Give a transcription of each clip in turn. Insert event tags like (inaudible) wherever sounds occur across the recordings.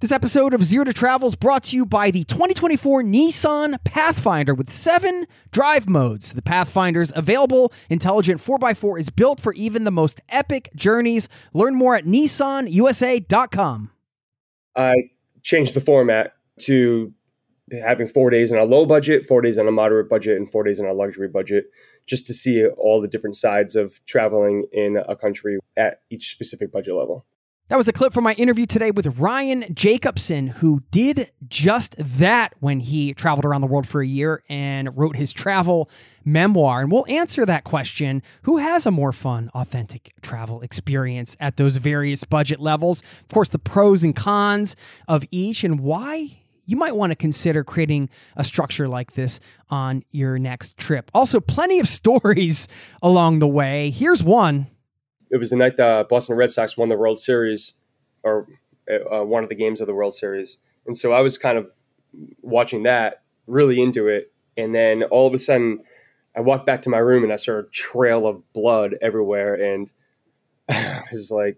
This episode of Zero to Travel is brought to you by the 2024 Nissan Pathfinder with seven drive modes. The Pathfinder's available intelligent 4x4 is built for even the most epic journeys. Learn more at nissanusa.com. I changed the format to having four days on a low budget, four days on a moderate budget, and four days on a luxury budget, just to see all the different sides of traveling in a country at each specific budget level. That was a clip from my interview today with Ryan Jacobson, who did just that when he traveled around the world for a year and wrote his travel memoir. And we'll answer that question who has a more fun, authentic travel experience at those various budget levels? Of course, the pros and cons of each, and why you might want to consider creating a structure like this on your next trip. Also, plenty of stories (laughs) along the way. Here's one it was the night the Boston Red Sox won the World Series or uh, one of the games of the World Series. And so I was kind of watching that, really into it. And then all of a sudden, I walked back to my room and I saw a trail of blood everywhere. And (laughs) I was like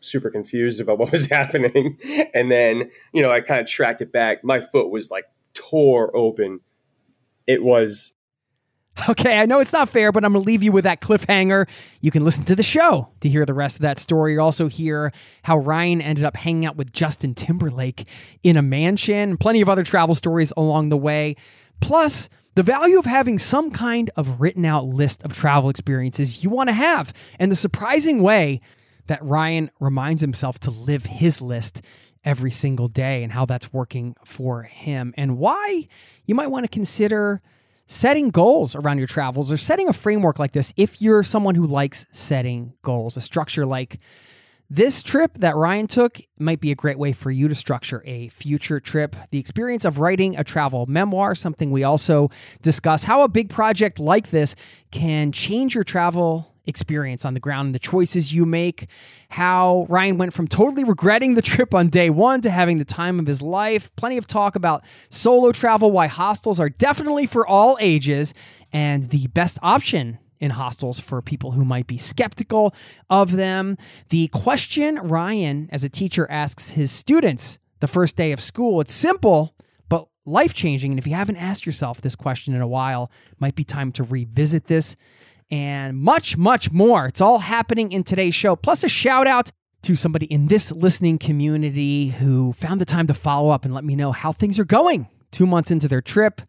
super confused about what was (laughs) happening. And then, you know, I kind of tracked it back. My foot was like tore open. It was (laughs) Okay, I know it's not fair, but I'm going to leave you with that cliffhanger. You can listen to the show to hear the rest of that story. You'll also hear how Ryan ended up hanging out with Justin Timberlake in a mansion, plenty of other travel stories along the way. Plus, the value of having some kind of written out list of travel experiences you want to have, and the surprising way that Ryan reminds himself to live his list every single day and how that's working for him, and why you might want to consider setting goals around your travels or setting a framework like this if you're someone who likes setting goals. A structure like this trip that Ryan took might be a great way for you to structure a future trip. The experience of writing a travel memoir, something we also discuss, how a big project like this can change your travel experience on the ground and the choices you make. How Ryan went from totally regretting the trip on day one to having the time of his life. Plenty of talk about solo travel, why hostels are definitely for all ages, and the best option in hostels for people who might be skeptical of them. The question Ryan, as a teacher, asks his students the first day of school it's simple, but life changing. And if you haven't asked yourself this question in a while, might be time to revisit this and much, much more. It's all happening in today's show. Plus, a shout out to somebody in this listening community who found the time to follow up and let me know how things are going two months into their trip.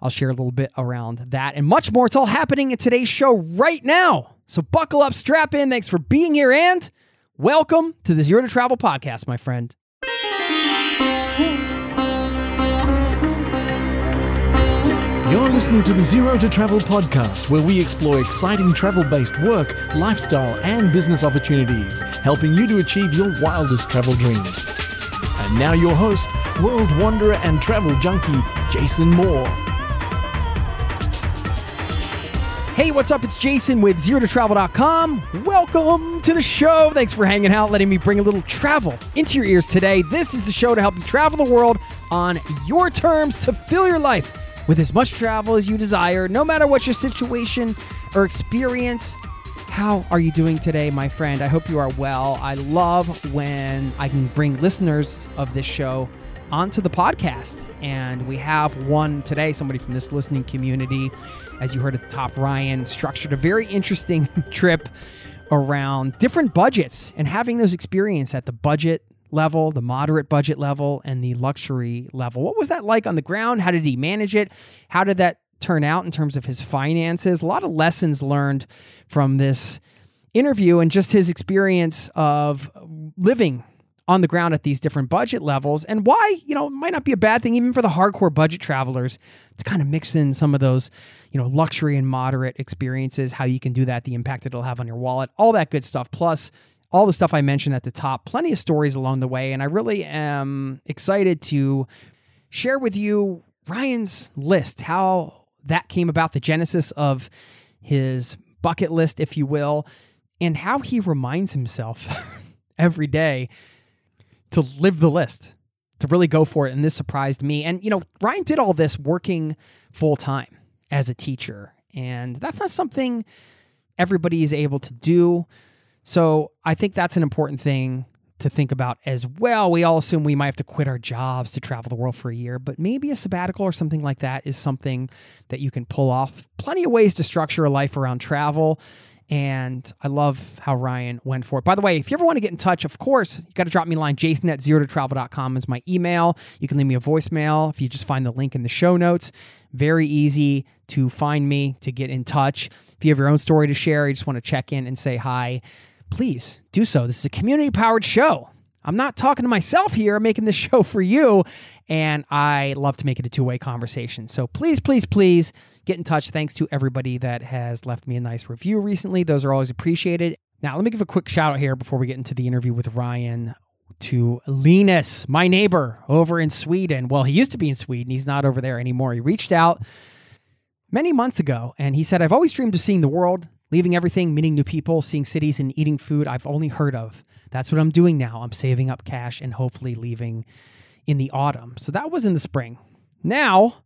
I'll share a little bit around that and much more. It's all happening in today's show right now. So buckle up, strap in. Thanks for being here and welcome to the Zero to Travel podcast, my friend. You're listening to the Zero to Travel podcast, where we explore exciting travel based work, lifestyle, and business opportunities, helping you to achieve your wildest travel dreams. And now, your host, world wanderer and travel junkie, Jason Moore. Hey, what's up? It's Jason with ZeroToTravel.com. Welcome to the show. Thanks for hanging out, letting me bring a little travel into your ears today. This is the show to help you travel the world on your terms to fill your life with as much travel as you desire, no matter what your situation or experience. How are you doing today, my friend? I hope you are well. I love when I can bring listeners of this show onto the podcast. And we have one today, somebody from this listening community. As you heard at the top, Ryan structured a very interesting (laughs) trip around different budgets and having those experience at the budget level, the moderate budget level, and the luxury level. What was that like on the ground? How did he manage it? How did that turn out in terms of his finances? A lot of lessons learned from this interview and just his experience of living on the ground at these different budget levels and why, you know, it might not be a bad thing even for the hardcore budget travelers to kind of mix in some of those, you know, luxury and moderate experiences, how you can do that, the impact it'll have on your wallet, all that good stuff. Plus, all the stuff I mentioned at the top, plenty of stories along the way. And I really am excited to share with you Ryan's list, how that came about, the genesis of his bucket list, if you will, and how he reminds himself (laughs) every day to live the list, to really go for it. And this surprised me. And, you know, Ryan did all this working full time as a teacher. And that's not something everybody is able to do. So I think that's an important thing to think about as well. We all assume we might have to quit our jobs to travel the world for a year, but maybe a sabbatical or something like that is something that you can pull off. Plenty of ways to structure a life around travel. And I love how Ryan went for it. By the way, if you ever want to get in touch, of course, you got to drop me a line. Jason at zero to travel.com is my email. You can leave me a voicemail if you just find the link in the show notes. Very easy to find me, to get in touch. If you have your own story to share, you just want to check in and say hi, please do so. This is a community powered show. I'm not talking to myself here, I'm making this (laughs) show for you. And I love to make it a two way conversation. So please, please, please get in touch. Thanks to everybody that has left me a nice review recently. Those are always appreciated. Now, let me give a quick shout out here before we get into the interview with Ryan to Linus, my neighbor over in Sweden. Well, he used to be in Sweden. He's not over there anymore. He reached out many months ago and he said, I've always dreamed of seeing the world, leaving everything, meeting new people, seeing cities, and eating food I've only heard of. That's what I'm doing now. I'm saving up cash and hopefully leaving in the autumn. So that was in the spring. Now,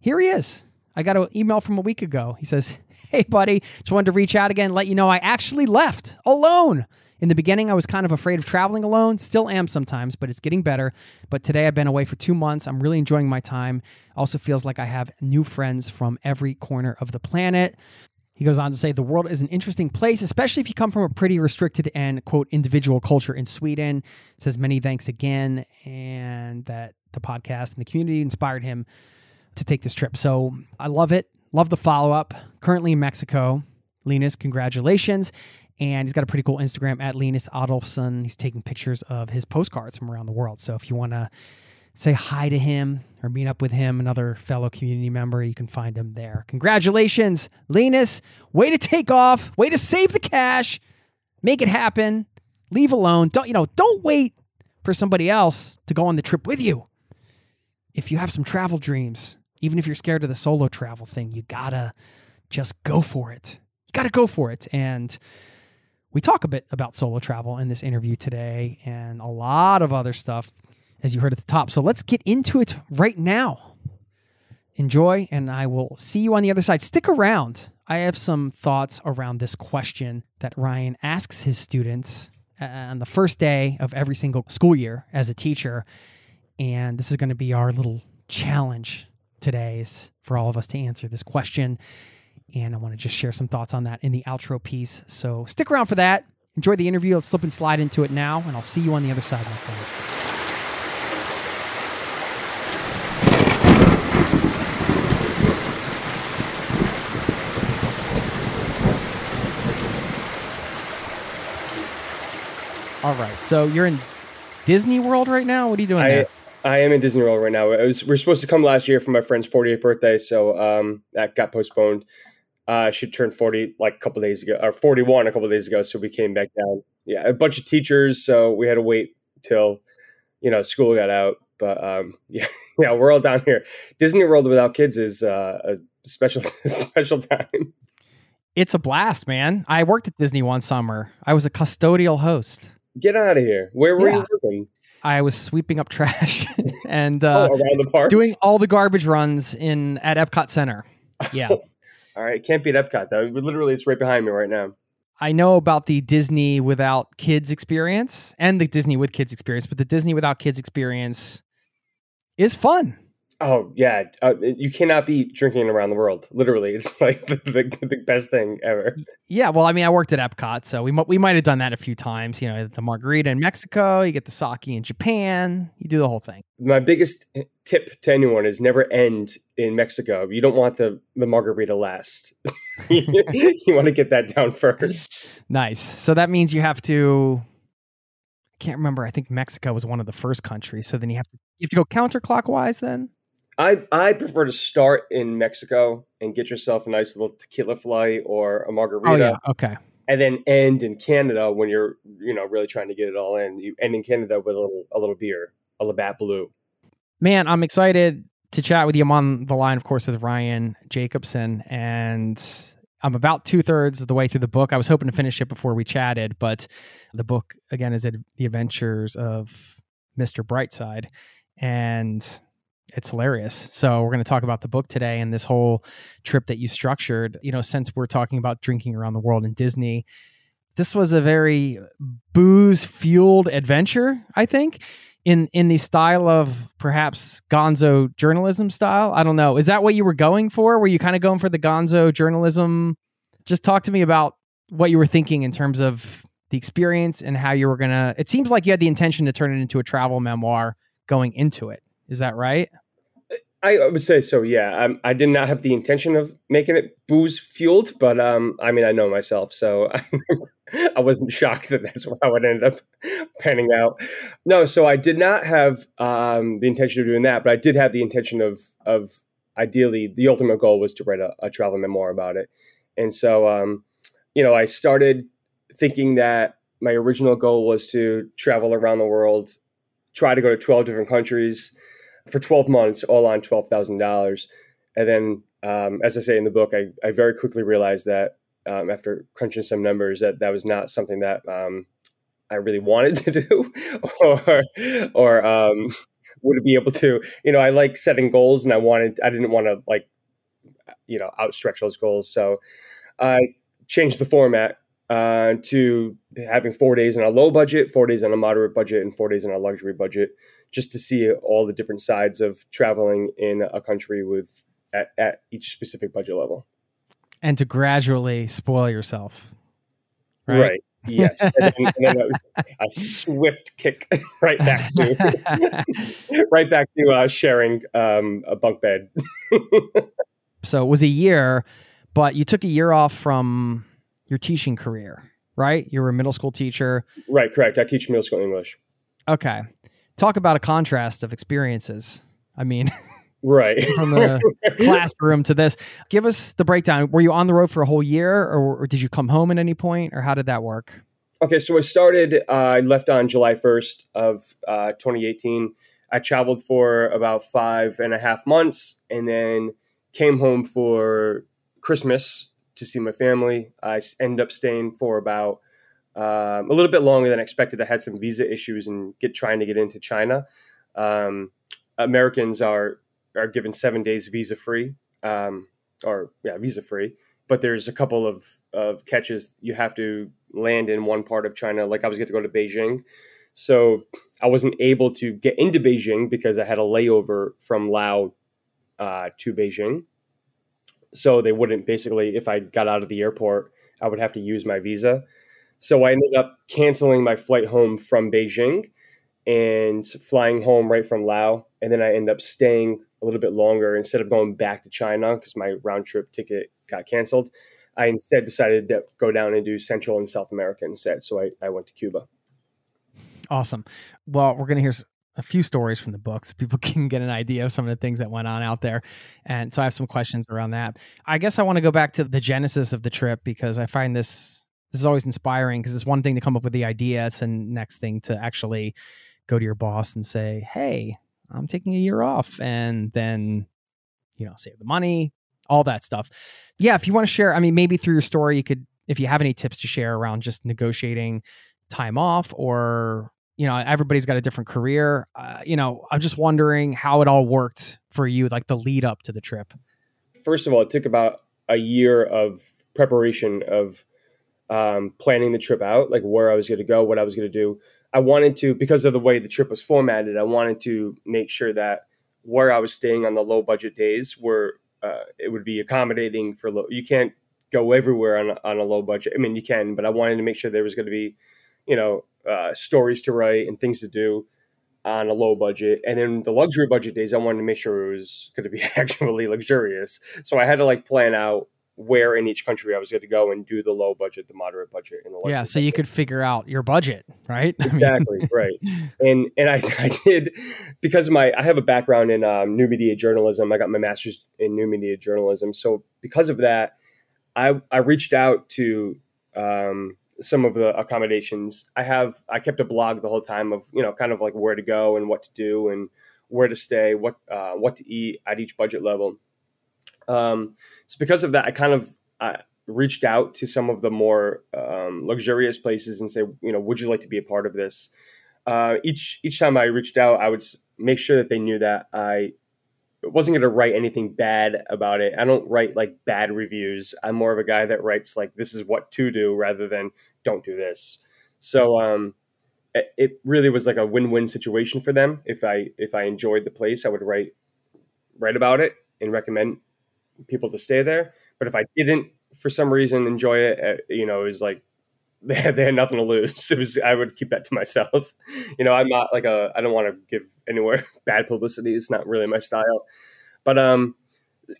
here he is. I got an email from a week ago. He says, Hey, buddy, just wanted to reach out again, let you know I actually left alone. In the beginning, I was kind of afraid of traveling alone, still am sometimes, but it's getting better. But today I've been away for two months. I'm really enjoying my time. Also feels like I have new friends from every corner of the planet. He goes on to say the world is an interesting place, especially if you come from a pretty restricted and quote individual culture in Sweden. Says many thanks again, and that the podcast and the community inspired him to take this trip. So I love it. Love the follow up. Currently in Mexico. Linus, congratulations. And he's got a pretty cool Instagram at Linus Adolfsson. He's taking pictures of his postcards from around the world. So if you want to say hi to him or meet up with him, another fellow community member, you can find him there. Congratulations, Linus. Way to take off. Way to save the cash. Make it happen. Leave alone. Don't, you know, don't wait for somebody else to go on the trip with you. If you have some travel dreams, even if you're scared of the solo travel thing, you gotta just go for it. You gotta go for it. And we talk a bit about solo travel in this interview today and a lot of other stuff, as you heard at the top. So let's get into it right now. Enjoy, and I will see you on the other side. Stick around. I have some thoughts around this question that Ryan asks his students uh, on the first day of every single school year as a teacher. And this is going to be our little challenge today is for all of us to answer this question. And I want to just share some thoughts on that in the outro piece. So stick around for that. Enjoy the interview. Let's slip and slide into it now, and I'll see you on the other side, my friend. All right. So you're in Disney World right now. What are you doing I, there? I am in Disney World right now. It was, we are supposed to come last year for my friend's 40th birthday, so um, that got postponed. Uh, she turned 40 like a couple days ago, or 41 a couple days ago, so we came back down. Yeah, a bunch of teachers, so we had to wait till you know school got out. But um, (laughs) yeah, yeah, we're all down here. Disney World without kids is uh, a special (laughs) special time. It's a blast, man. I worked at Disney one summer. I was a custodial host. Get out of here. Where were Yeah. you working? I was sweeping up (laughs) trash (laughs) and Oh, uh, around the park. doing all the garbage runs in at Epcot Center. (laughs) Yeah. All right, can't beat Epcot though. Literally, it's right behind me right now. I know about the Disney without kids experience and the Disney with kids experience, but the Disney without kids experience is fun. Oh yeah, uh, you cannot be drinking around the world. Literally, it's (laughs) like the, the, the, best thing ever. Yeah, well, I mean, I worked at Epcot, so we we might have done that a few times. You know, the margarita in Mexico, you get the sake in Japan, you do the whole thing. My biggest tip to anyone is never end in Mexico. You don't want the the margarita last. (laughs) you want to get that down first. (laughs) Nice. So that means you have to I can't remember. I think Mexico was one of the first countries. So then you have to you have to go counterclockwise then? I I prefer to start in Mexico and get yourself a nice little tequila flight or a oh, margarita. Oh yeah, okay. And then end in Canada when you're you know really trying to get it all in. You end in Canada with a little a little beer, a Labatt Blue. Man, I'm excited to chat with you. I'm on the line, of course, with Ryan Jacobson, and I'm about two thirds of the way through the book. I was hoping to finish it before we chatted, but the book again is the adventures of Mr. Brightside, and it's hilarious. So we're going to talk about the book today and this whole trip that you structured. You know, since we're talking about drinking around the world in Disney, this was a very booze fueled adventure. I think in in the style of perhaps Gonzo journalism style. I don't know. Is that what you were going for? Were you kind of going for the Gonzo journalism? Just talk to me about what you were thinking in terms of the experience and how you were gonna. It seems like you had the intention to turn it into a travel memoir going into it. Is that right? I would say so. Yeah, I'm, I did not have the intention of making it booze fueled, but um, I mean, I know myself, so (laughs) I wasn't shocked that that's how it ended up panning out. No, so I did not have um, the intention of doing that, but I did have the intention of of ideally the ultimate goal was to write a, a travel memoir about it, and so um, you know, I started thinking that my original goal was to travel around the world, try to go to twelve different countries for 12 months, all on $12,000. And then, um, as I say in the book, I, I very quickly realized that um, after crunching some numbers, that that was not something that um, I really wanted to do, (laughs) or or um, would be able to. You know, I like setting goals, and I wanted, I didn't want to like, you know, outstretch those goals. So I changed the format uh, to having four days on a low budget, four days on a moderate budget, and four days on a luxury budget just to see all the different sides of traveling in a country with at, at each specific budget level. And to gradually spoil yourself. Right, right. yes. And then, and then a, a, swift kick (laughs) right back to (laughs) right back to uh, sharing um, a bunk bed. (laughs) So it was a year but you took a year off from your teaching career right you were a middle school teacher right correct i teach middle school english okay talk about a contrast of experiences. I mean, (laughs) right from the (laughs) classroom to this. Give us the breakdown. Were you on the road for a whole year, or, or did you come home at any point, or how did that work? Okay, so I started. Uh, I left on July first of uh, 2018. I traveled for about five and a half months, and then came home for Christmas to see my family. I end up staying for about um, a little bit longer than expected. I had some visa issues and get trying to get into China. Um, Americans are are given seven days visa free, um, or yeah, visa free. But there's a couple of of catches. You have to land in one part of China. Like I was going to go to Beijing, so I wasn't able to get into Beijing because I had a layover from Lao uh, to Beijing. So they wouldn't basically, if I got out of the airport, I would have to use my visa. So I ended up canceling my flight home from Beijing and flying home right from Laos. And then I ended up staying a little bit longer instead of going back to China because my round trip ticket got canceled. I instead decided to go down and do Central and South America instead. So I, I went to Cuba. Awesome. Well, we're going to hear a few stories from the books. People (laughs) can get an idea of some of the things that went on out there. And so I have some questions around that. I guess I want to go back to the genesis of the trip because I find this this is always inspiring because it's one thing to come up with the idea, it's the next thing to actually go to your boss and say, "Hey, I'm taking a year off," and then you know save the money, all that stuff. Yeah, if you want to share, I mean, maybe through your story, you could, if you have any tips to share around just negotiating time off or you know everybody's got a different career uh, you know i'm just wondering how it all worked for you like the lead up to the trip first of all it took about a year of preparation of um, planning the trip out, like where I was going to go, what I was going to do. I wanted to, because of the way the trip was formatted, I wanted to make sure that where I was staying on the low budget days were uh, it would be accommodating for low. You can't go everywhere on on a low budget. I mean, you can, but I wanted to make sure there was going to be, you know, uh, stories to write and things to do on a low budget. And then the luxury budget days, I wanted to make sure it was going to be (laughs) actually luxurious. So I had to like plan out where in each country I was going to go and do the low budget, the moderate budget, and the luxury yeah. So you could figure out your budget, right? (laughs) Exactly, right. And and I, (laughs) I did because of my I have a background in um, new media journalism. I got my master's in new media journalism. So because of that, I I reached out to um, some of the accommodations. I have I kept a blog the whole time of you know kind of like where to go and what to do and where to stay, what uh, what to eat at each budget level. Um, so because of that, I kind of I reached out to some of the more um, luxurious places and say, you know, would you like to be a part of this? Uh, each each time I reached out, I would make sure that they knew that I wasn't going to write anything bad about it. I don't write like bad reviews. I'm more of a guy that writes like this is what to do rather than don't do this. So um, it, really was like a win-win situation for them. If I if I enjoyed the place, I would write write about it and recommend people to stay there. But if I didn't, for some reason, enjoy it, uh, you know, it was like (laughs) they had, they had nothing to lose. (laughs) It was I would keep that to myself. (laughs) You know, I'm not like a I don't want to give anywhere bad publicity. It's not really my style. But um,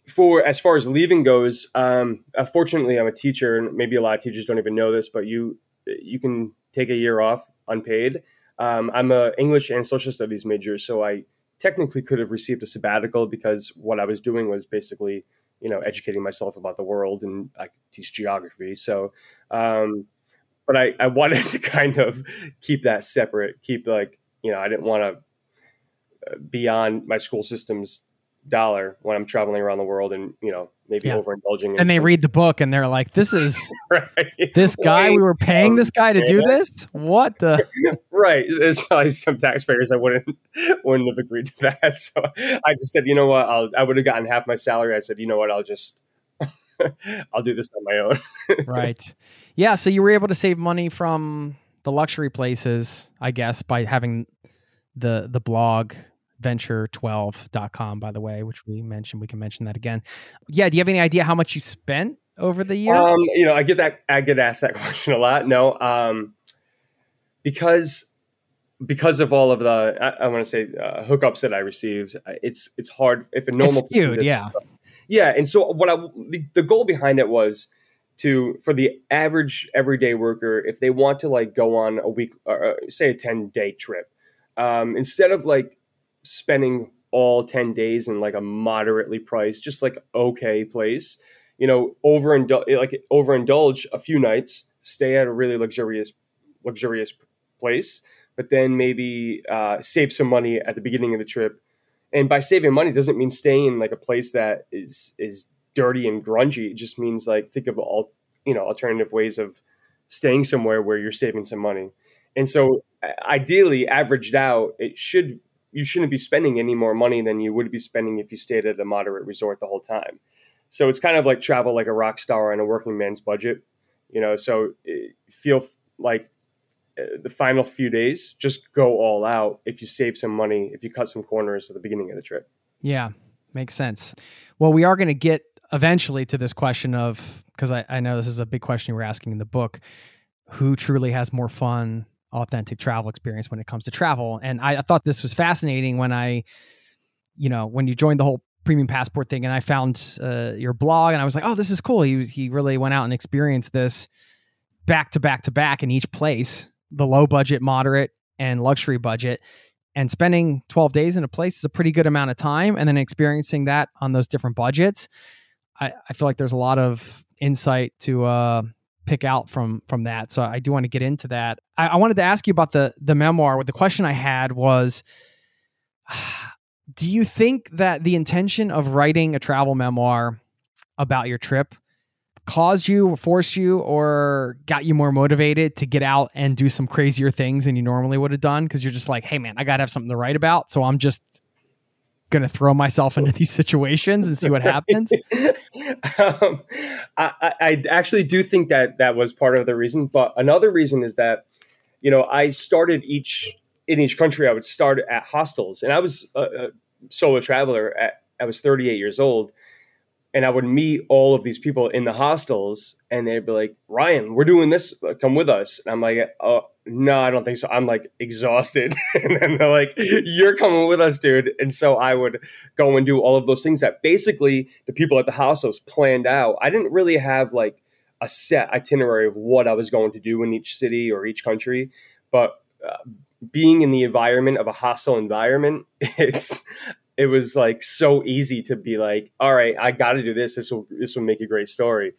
for as far as leaving goes, um, uh, fortunately, I'm a teacher, and maybe a lot of teachers don't even know this, but you you can take a year off unpaid. Um, I'm a English and social studies major, so I technically could have received a sabbatical because what I was doing was basically you know educating myself about the world and I teach geography. So, um, but I, I wanted to (laughs) kind of keep that separate. Keep like you know I didn't want to uh, beyond my school system's dollar when I'm traveling around the world and you know maybe yeah. overindulging. And they read the book and they're like, "This is (laughs) right. this guy. we were paying this guy to do this. What the?" (laughs) right. There's probably some taxpayers I wouldn't wouldn't have agreed to that. So I just said, you know what? I'll, I would have gotten half my salary. I said, you know what? I'll just (laughs) I'll do this on my own. (laughs) right. Yeah. So you were able to save money from the luxury places, I guess, by having the the blog venture12.com by the way which we mentioned we can mention that again yeah do you have any idea how much you spent over the year um you know i get that i get asked that (laughs) question a lot no um because because of all of the i, I want to say uh, hookups that i received it's it's hard if a normal it's skewed, yeah yeah and so what i the, the goal behind it was to for the average everyday worker if they want to like go on a week or uh, say a 10 day trip um, instead of like spending all 10 days in like a moderately priced, just like okay place, you know, over like overindulge a few nights, stay at a really luxurious, luxurious place, but then maybe uh, save some money at the beginning of the trip. And by saving money doesn't mean staying in like a place that is is dirty and grungy. It just means like think of all you know alternative ways of staying somewhere where you're saving some money. And so ideally averaged out, it should you shouldn't be spending any more money than you would be spending if you stayed at a moderate resort the whole time. So it's kind of like travel like a rock star on a working man's budget, you know. So eh, feel like the final few days, just go all out. If you save some money, if you cut some corners at the beginning of the trip. Yeah, makes sense. Well, we are going to get eventually to this question of because I, I know this is a big question you were asking in the book who truly has more fun authentic travel experience when it comes to travel. And I, I thought this was fascinating when I, you know, when you joined the whole premium passport thing and I found uh, your blog and I was like, oh, this is cool. He, he really went out and experienced this back to back to back in each place, the low budget, moderate, and luxury budget. And spending 12 days in a place is a pretty good amount of time. And then experiencing that on those different budgets, I, I feel like there's a lot of insight to uh, pick out from from that. So I do want to get into that. I, I wanted to ask you about the the memoir. What The question I had was, (sighs) do you think that the intention of writing a travel memoir about your trip caused you, forced you, or got you more motivated to get out and do some crazier things than you normally would have done? Because you're just like, hey man, I gotta have something to write about. So I'm just going to throw myself into these situations and see what happens? (laughs) um, I, I, actually do think that that was part of the reason, but another reason is that you know I started each in each country. I would start at hostels, and I was a, uh, solo traveler at I was 38 years old and I would meet all of these people in the hostels, and they'd be like, "Ryan, we're doing this. Come with us." And I'm like, "Oh, no, I don't think so." I'm like exhausted, (laughs) and then they're like, "You're coming with us, dude." And so I would go and do all of those things that basically the people at the hostels planned out. I didn't really have like a set itinerary of what I was going to do in each city or each country, but uh, being in the environment of a hostile environment, (laughs) it's it was like so easy to be like, all right, I got to do this. This will this will make a great story.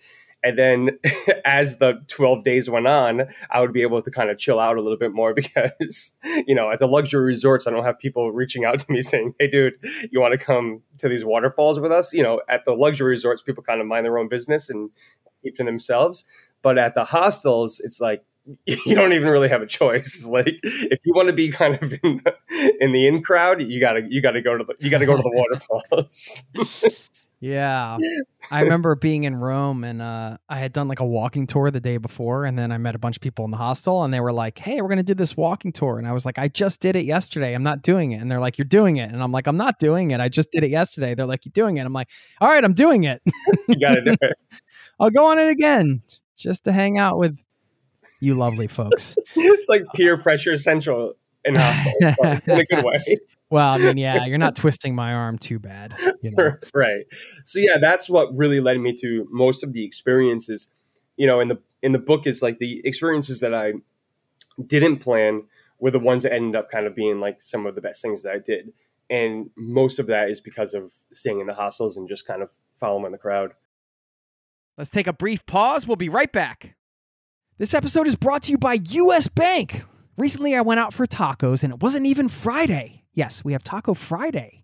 And then (laughs) as the 12 days went on, I would be able to kind of chill out a little bit more (laughs) because, you know, at the luxury resorts, I don't have people reaching out to me (laughs) saying, hey, dude, you want to come to these waterfalls with us? You know, at the luxury resorts, people kind of mind their own business and keep to themselves. But at the hostels, it's like, (laughs) you don't even really have a choice. It's like if you want to be kind of in the, in the in crowd, you gotta you gotta go to the you gotta go to the waterfalls. (laughs) yeah, I remember being in Rome and uh, I had done like a walking tour the day before, and then I met a bunch of people in the hostel, and they were like, "Hey, we're gonna do this walking tour," and I was like, "I just did it yesterday. I'm not doing it," and they're like, "You're doing it," and I'm like, "I'm not doing it. I just did it yesterday." They're like, "You're doing it." I'm like, "All right, I'm doing it. (laughs) you gotta do it. I'll go on it again." Just to hang out with you lovely folks. (laughs) it's like peer pressure central in hostel, (laughs) in a good way. Well, I mean, yeah, you're not twisting my arm too bad. You know? (laughs) right. So yeah, that's what really led me to most of the experiences. You know, in the in the book is like the experiences that I didn't plan were the ones that ended up kind of being like some of the best things that I did. And most of that is because of staying in the hostels and just kind of following the crowd. Let's take a brief pause. We'll be right back. This episode is brought to you by US Bank. Recently, I went out for tacos and it wasn't even Friday. Yes, we have Taco Friday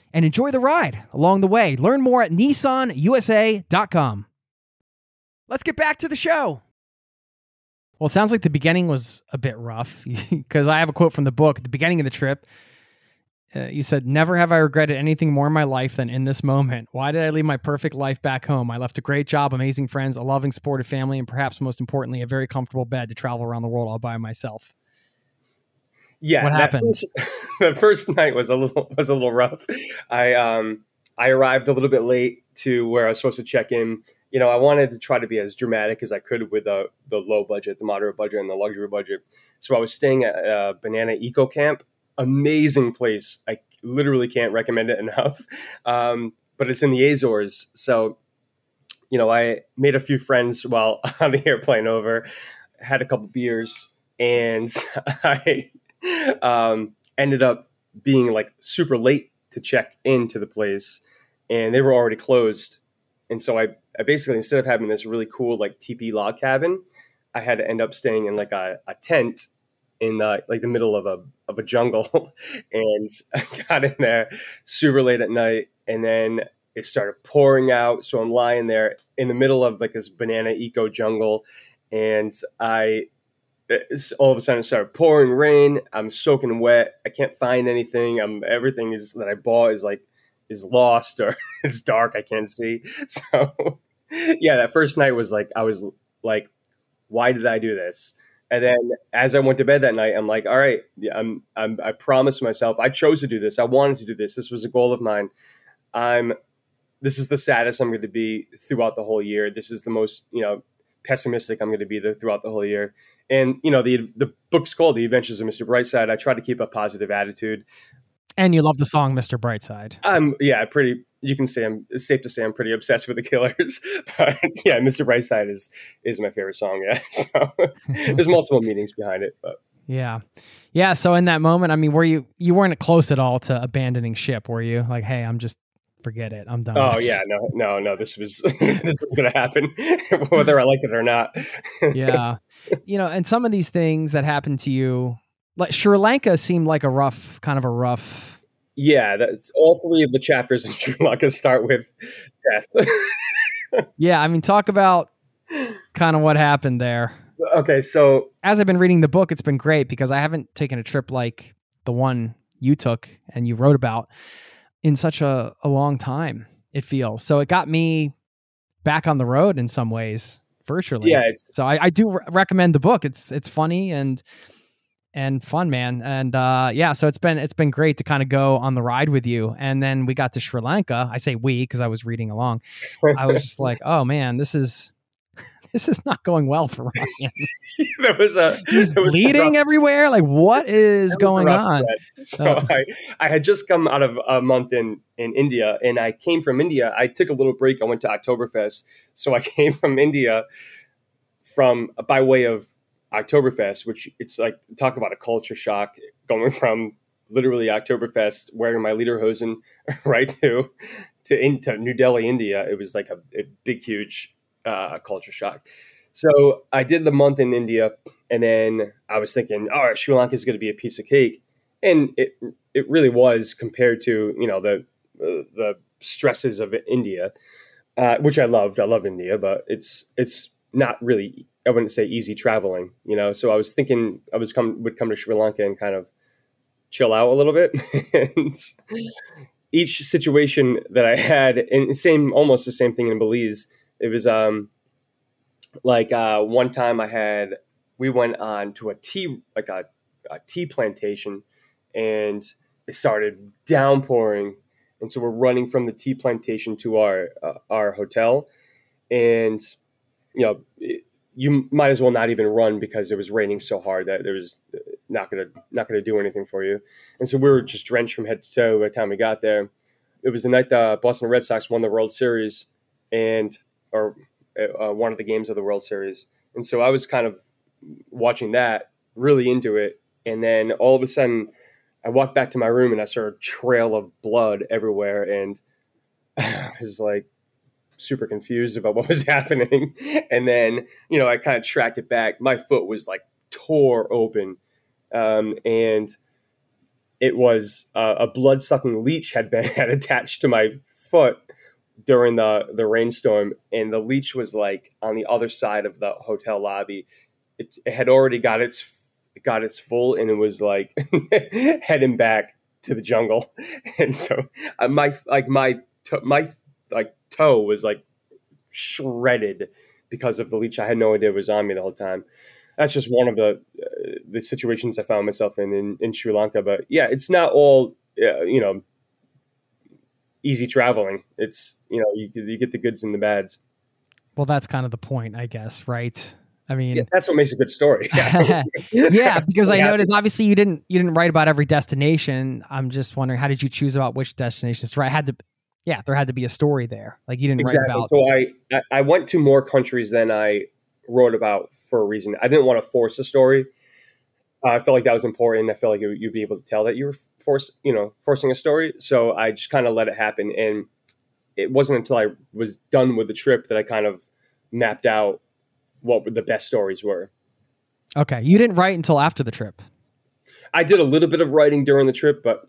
and enjoy the ride along the way. Learn more at nissanusa.com. Let's get back to the show. Well, it sounds like the beginning was a bit rough (laughs) because I have a quote from the book at the beginning of the trip. Uh, you said, Never have I regretted anything more in my life than in this moment. Why did I leave my perfect life back home? I left a great job, amazing friends, a loving, supportive family, and perhaps most importantly, a very comfortable bed to travel around the world all by myself. Yeah, what happened? First, (laughs) the first night was a little was a little rough. I um I arrived a little bit late to where I was supposed to check in. You know, I wanted to try to be as dramatic as I could with the the low budget, the moderate budget, and the luxury budget. So I was staying at Banana Eco Camp amazing place. I literally can't recommend it (laughs) enough. Um, but it's in the Azores. So you know, I made a few friends while (laughs) on the airplane over, had a couple beers, and I (laughs) um, ended up being like super late to check into the place, and they were already closed. And so I, I basically instead of having this really cool like teepee log cabin, I had to end up staying in like a, a tent in the like the middle of a of a jungle, (laughs) and I (laughs) got in there super late at night, and then it started pouring out. So I'm lying there in the middle of like this banana eco jungle, and I all of a sudden it started pouring rain. I'm soaking wet. I can't find anything. I'm everything is that I bought is like is lost or (laughs) it's dark. I can't see. (laughs) So yeah, that first night was like I was like, why did I do this? And then as I went to bed that night, I'm like, all right, I'm, I'm I promised myself I chose to do this. I wanted to do this. This was a goal of mine. I'm this is the saddest I'm going to be throughout the whole year. This is the most you know pessimistic I'm going to be the, throughout the whole year. And you know the the book's called The Adventures of Mr. Brightside. I try to keep a positive attitude. And you love the song Mr. Brightside. I'm yeah, pretty. You can say I'm. It's safe to say I'm pretty obsessed with the Killers. (laughs) But yeah, Mr. Brightside is is my favorite song. Yeah, (laughs) so (laughs) there's multiple meanings behind it, but. Yeah. Yeah. So in that moment, I mean, were you you weren't close at all to abandoning ship, were you? Like, hey, I'm just forget it. I'm done. Oh (laughs) yeah, no, no, no. This was (laughs) this was going to happen, (laughs) whether I liked it or not. yeah, you know, and some of these things that happened to you, like Sri Lanka, seemed like a rough, kind of a rough. Yeah, that's all three of the chapters in Sri Lanka start with death. yeah, I mean, talk about kind of what happened there. Okay, so as I've been reading the book, it's been great because I haven't taken a trip like the one you took and you wrote about in such a, a long time, it feels. So it got me back on the road in some ways virtually. Yeah. So I, I do re- recommend the book. It's it's funny and and fun, man. And uh, yeah, so it's been it's been great to kind of go on the ride with you. And then we got to Sri Lanka. I say we because I was reading along. I was just (laughs) like, oh man, this is (laughs) this is not going well for Ryan. (laughs) there was a (laughs) he's was bleeding everywhere. Like, what is going on? So oh. I, I had just come out of a month in in India, and I came from India. I took a little break. I went to Oktoberfest, so I came from India from by way of Oktoberfest, which it's like talk about a culture shock going from literally Oktoberfest, wearing my lederhosen right to to into New Delhi, India. It was like a, a big, huge uh, culture shock. So I did the month in India, and then I was thinking, all right, Sri Lanka is going to be a piece of cake, and it it really was compared to you know the the stresses of India, uh, which I loved. I love India, but it's it's not really I wouldn't say easy traveling, you know. So I was thinking I was come would come to Sri Lanka and kind of chill out a little bit. (laughs) and each situation that I had, and same almost the same thing in Belize it was um like uh, one time I had we went on to a tea like a, a tea plantation and it started downpouring and so we're running from the tea plantation to our uh, our hotel and you know it, you might as well not even run because it was raining so hard that there was not gonna not gonna do anything for you. And so we were just drenched from head to toe by the time we got there. It was the night the boston red sox won the world series and or uh, one of the games of the World Series, and so I was kind of watching that, really into it, and then all of a sudden, I walked back to my room and I saw a trail of blood everywhere, and (sighs) I was like super confused about what (laughs) was happening, and then you know I kind of tracked it back. My foot was like tore open, um, and it was uh, a blood sucking leech had been (laughs) had attached to my foot during the the rainstorm, and the leech was like on the other side of the hotel lobby. It, it had already got its got its full, and it was like (laughs) heading back to the jungle. (laughs) And so uh, my like my my like toe was like shredded because of the leech. I had no idea it was on me the whole time. That's just one of the uh, the situations I found myself in, in in Sri Lanka. But yeah, it's not all uh, you know easy traveling. It's you know you you get the goods and the bads. Well, that's kind of the point, I guess, right? I mean, yeah, that's what makes a good story. (laughs) (laughs) yeah, because I noticed obviously you didn't you didn't write about every destination. I'm just wondering how did you choose about which destinations to write? Had to yeah, there had to be a story there. Like you didn't exactly. write about. So I, I I went to more countries than I wrote about for a reason. I didn't want to force a story. I felt like that was important. I felt like it, you'd be able to tell that you were force, you know, forcing a story. So I just kind of let it happen. And it wasn't until I was done with the trip that I kind of mapped out what the best stories were. Okay, you didn't write until after the trip. I did a little bit of writing during the trip, but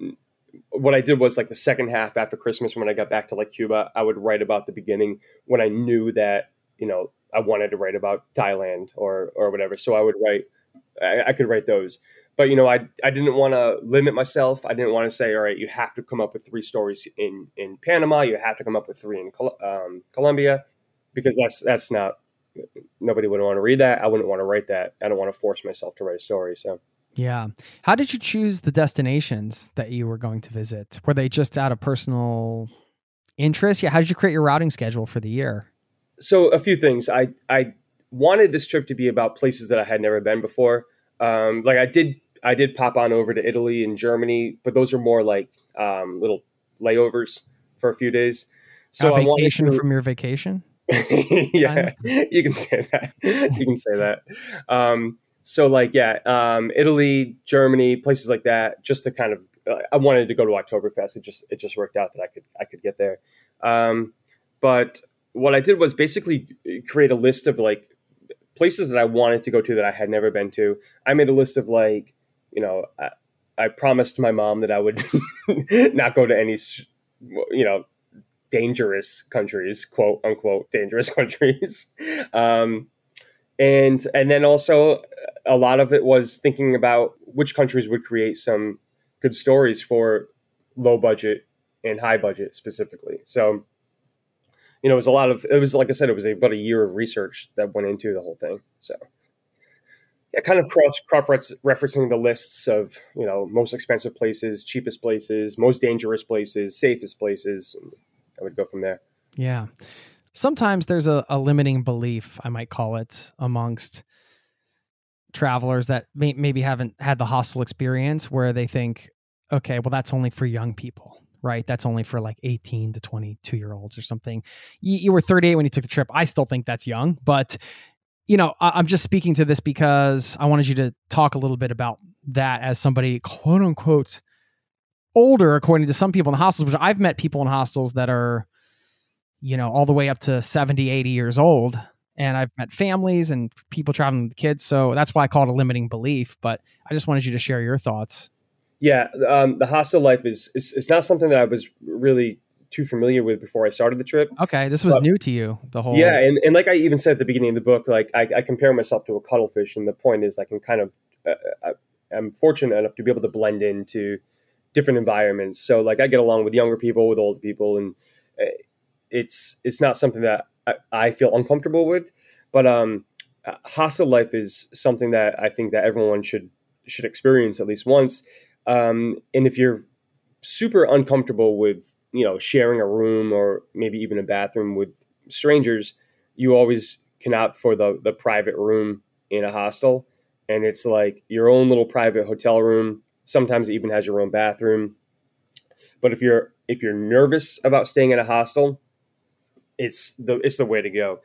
what I did was like the second half after Christmas when I got back to like Cuba, I would write about the beginning when I knew that, you know, I wanted to write about Thailand or or whatever. So I would write I, I could write those. But you know, I I didn't want to limit myself. I didn't want to say, all right, you have to come up with three stories in in Panama. You have to come up with three in um, Colombia, because that's that's not nobody would want to read that. I wouldn't want to write that. I don't want to force myself to write a story. So yeah, how did you choose the destinations that you were going to visit? Were they just out of personal interest? Yeah, how did you create your routing schedule for the year? So a few things. I I wanted this trip to be about places that I had never been before. Um, like I did, I did pop on over to Italy and Germany, but those are more like um, little layovers for a few days. So a vacation to, from your vacation. (laughs) yeah, (laughs) you can say that. (laughs) you can say that. Um, so like yeah, um, Italy, Germany, places like that, just to kind of. Uh, I wanted to go to Oktoberfest. It just it just worked out that I could I could get there. Um, but what I did was basically create a list of like places that I wanted to go to that I had never been to. I made a list of like, you know, I, I promised my mom that I would (laughs) not go to any, you know, dangerous countries, quote unquote, dangerous (laughs) countries. Um, and and then also a lot of it was thinking about which countries would create some good stories for low budget and high budget specifically. So you know, it was a lot of, it was, like I said, it was about a year of research that went into the whole thing. So, yeah, kind of cross, cross referencing the lists of, you know, most expensive places, cheapest places, most dangerous places, safest places. I would go from there. Yeah. Sometimes there's a, a limiting belief, I might call it, amongst travelers that may, maybe haven't had the hostel experience where they think, okay, well, that's only for young people right? That's only for like 18 to 22 year olds or something. You, you, were 38 when you took the trip. I still think that's young, but you know, I, I'm just speaking to this because I wanted you to talk a little bit about that as somebody quote unquote older, according to some people in hostels, which I've met people in hostels that are, you know, all the way up to 70, 80 years old. And I've met families and people traveling with kids. So that's why I call it a limiting belief. But I just wanted you to share your thoughts. Yeah, um, the hostel life is, is it's not something that I was really too familiar with before I started the trip. Okay, this was but, new to you. The whole yeah, and, and like I even said at the beginning of the book, like I, I compare myself to a cuttlefish, and the point is I can kind of uh, uh I'm fortunate enough to be able to blend into different environments. So like I get along with younger people, with older people, and uh, it's it's not something that I, I feel uncomfortable with. But um, uh, hostel life is something that I think that everyone should should experience at least once um, and if you're super uncomfortable with, you know, sharing a room or maybe even a bathroom with strangers, you always can opt for the, the private room in a hostel. And it's like your own little private hotel room. Sometimes it even has your own bathroom. But if you're if you're nervous about staying in a hostel, it's the it's the way to go.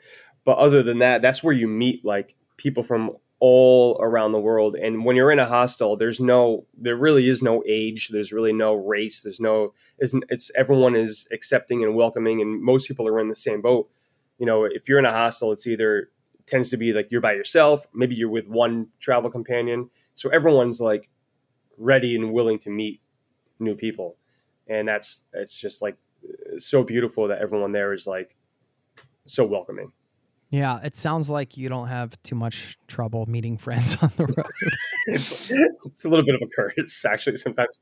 But other than that, that's where you meet like people from all around the world. And when you're in a hostel, there's no, there really is no age. There's really no race. There's no, it's, it's everyone is accepting and welcoming, and most people are in the same boat. You know, if you're in a hostel, it's either tends to be like you're by yourself, maybe you're with one travel companion. So everyone's like ready and willing to meet new people, and that's it's just like so beautiful that everyone there is like so welcoming. Yeah, it sounds like you don't have too much trouble meeting friends on the road. (laughs) it's it's a little bit of a curse, actually. Sometimes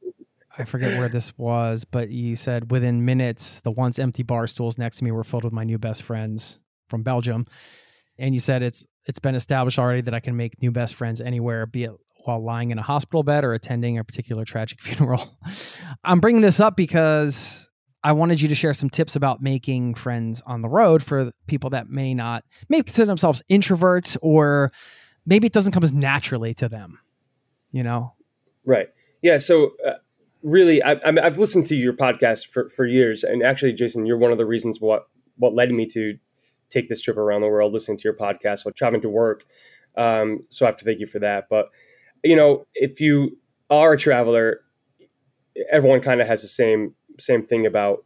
I forget where this was, but you said within minutes, the once empty bar stools next to me were filled with my new best friends from Belgium, and you said it's it's been established already that I can make new best friends anywhere, be it while lying in a hospital bed or attending a particular tragic (laughs) funeral. I'm bringing this up because I wanted you to share some tips about making friends on the road for people that may not, may consider themselves introverts or maybe it doesn't come as naturally to them, you know? Right. Yeah. So uh, really, I, I have listened to your podcast for, for years, and actually, Jason, you're one of the reasons what what led me to take this trip around the world, listening to your podcast while traveling to work. Um, so I have to thank you for that. But you know, if you are a traveler, everyone kind of has the same same thing about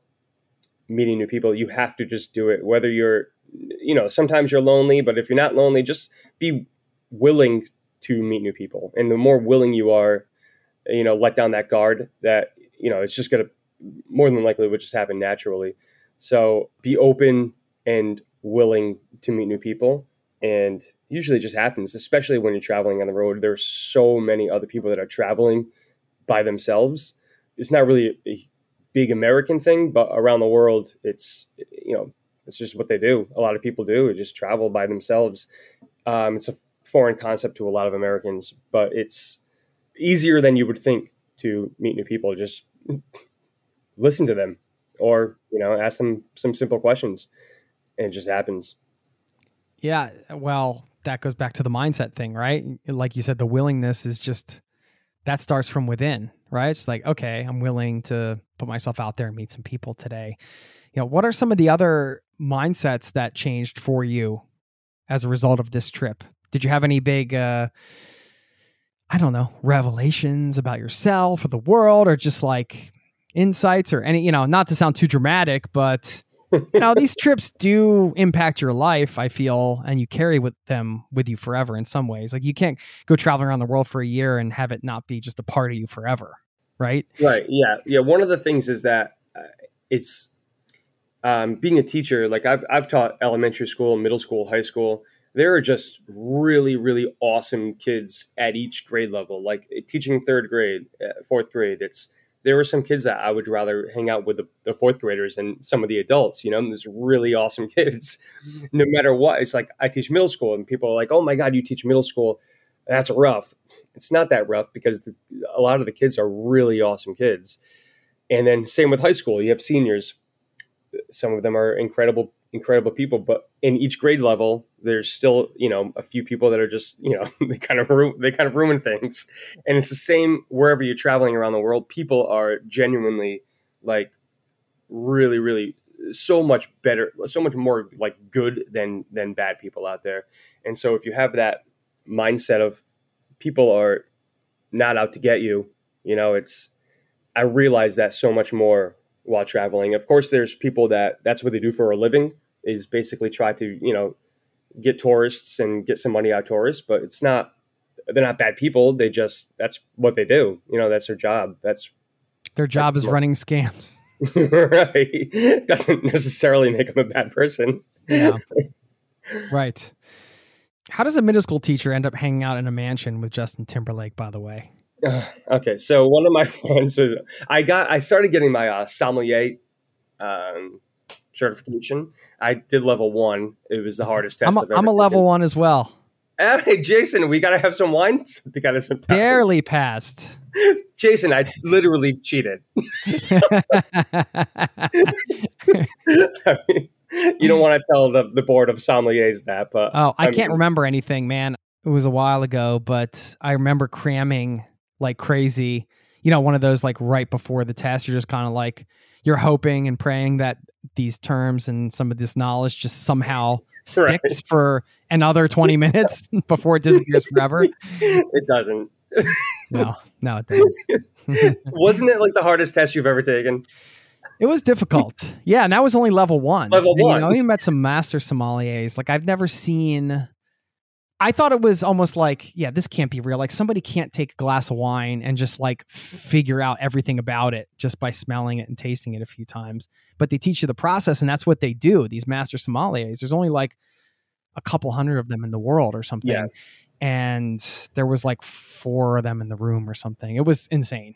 meeting new people. You have to just do it, whether you're, you know, sometimes you're lonely, but if you're not lonely, just be willing to meet new people. And the more willing you are, you know, let down that guard, that you know, it's just gonna more than likely would just happen naturally. So be open and willing to meet new people and usually just happens especially when you're traveling on the road there's so many other people that are traveling by themselves it's not really a big american thing but around the world it's you know it's just what they do. A lot of people do. Just travel by themselves. Um, it's a foreign concept to a lot of americans but it's easier than you would think to meet new people. Just (laughs) listen to them or you know ask them some simple questions. And it just happens. Yeah well that goes back to the mindset thing, right? Like you said, the willingness is just that starts from within, right? It's like, okay, I'm willing to put myself out there and meet some people today. You know, what are some of the other mindsets that changed for you as a result of this trip? Did you have any big uh I don't know, revelations about yourself or the world or just like insights or any, you know, not to sound too dramatic, but you know, these (laughs) trips do impact your life, I feel, and you carry with them with you forever in some ways. Like you can't go traveling around the world for a year and have it not be just a part of you forever, right? Right. Yeah. Yeah. One of the things is that uh, it's um, being a teacher. Like I've I've taught elementary school, middle school, high school. There are just really, really awesome kids at each grade level. Like teaching third grade, uh, fourth grade. It's there were some kids that I would rather hang out with the, the, fourth graders than some of the adults. You know, there's really awesome (laughs) kids, no matter what. It's like I teach middle school, and people are like, "Oh my god, you teach middle school? That's rough." It's not that rough because the, a lot of the kids are really awesome kids. And then same with high school. You have seniors. Some of them are incredible incredible people but in each grade level there's still you know a few people that are just you know (laughs) they kind of ru- they kind of ruin things and it's the same wherever you're traveling around the world people are genuinely like really really so much better so much more like good than than bad people out there and so if you have that mindset of people are not out to get you you know it's i realize that so much more while traveling. Of course, there's people that that's what they do for a living is basically try to you know get tourists and get some money out of tourists, but it's not they're not bad people. They just that's what they do. You know, that's their job. That's their job is running scams. (laughs) right. (laughs) Doesn't necessarily make them a bad person. Yeah. (laughs) right. How does a middle school teacher end up hanging out in a mansion with Justin Timberlake, by the way? okay, so one of my (laughs) friends was I got I started getting my uh, sommelier um, certification. I did level one. It was the hardest test. I'm a, I'm a level one as well. Hey, Jason, we got to have some wine (laughs) to get us some time. Barely passed. (laughs) Jason, I literally cheated. I mean, you don't want to tell the, the board of sommeliers that, but oh, I, I can't mean, remember anything, man. It was a while ago, but I remember cramming like crazy. You know, one of those like right before the test, you're just kind of like you're hoping and praying that these terms and some of this knowledge just somehow (laughs) sticks right. for another 20 (laughs) minutes (laughs) before it disappears forever. It doesn't. no, no, it doesn't. Wasn't it like the hardest test you've ever taken? It was difficult. Yeah, and that was only level one. Level and, one. You know, met some master sommeliers. Like I've never seen I thought it was almost like, yeah, this can't be real. Like somebody can't take a glass of wine and just like figure out everything about it just by smelling it and tasting it a few times. But they teach you the process, and that's what they do. These master sommeliers. There's only like a couple hundred of them in the world or something. Yeah. And there was like four of them in the room or something. It was insane.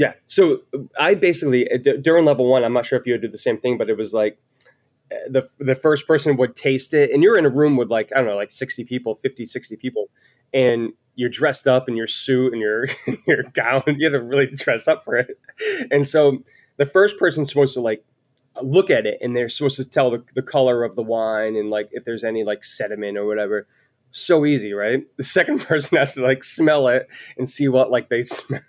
Yeah. So I basically uh, during level one, I'm not sure if you would do the same thing, but it was like uh, the the first person would taste it and you're in a room with like i don't know like 60 people 50 60 people and you're dressed up in your suit and your (laughs) your gown (laughs) you have to really dress up for it and so the first person's supposed to like uh, look at it and they're supposed to tell the, the color of the wine and like if there's any like sediment or whatever so easy, right? The second (laughs) person has to like smell it and see what like they (laughs) smell,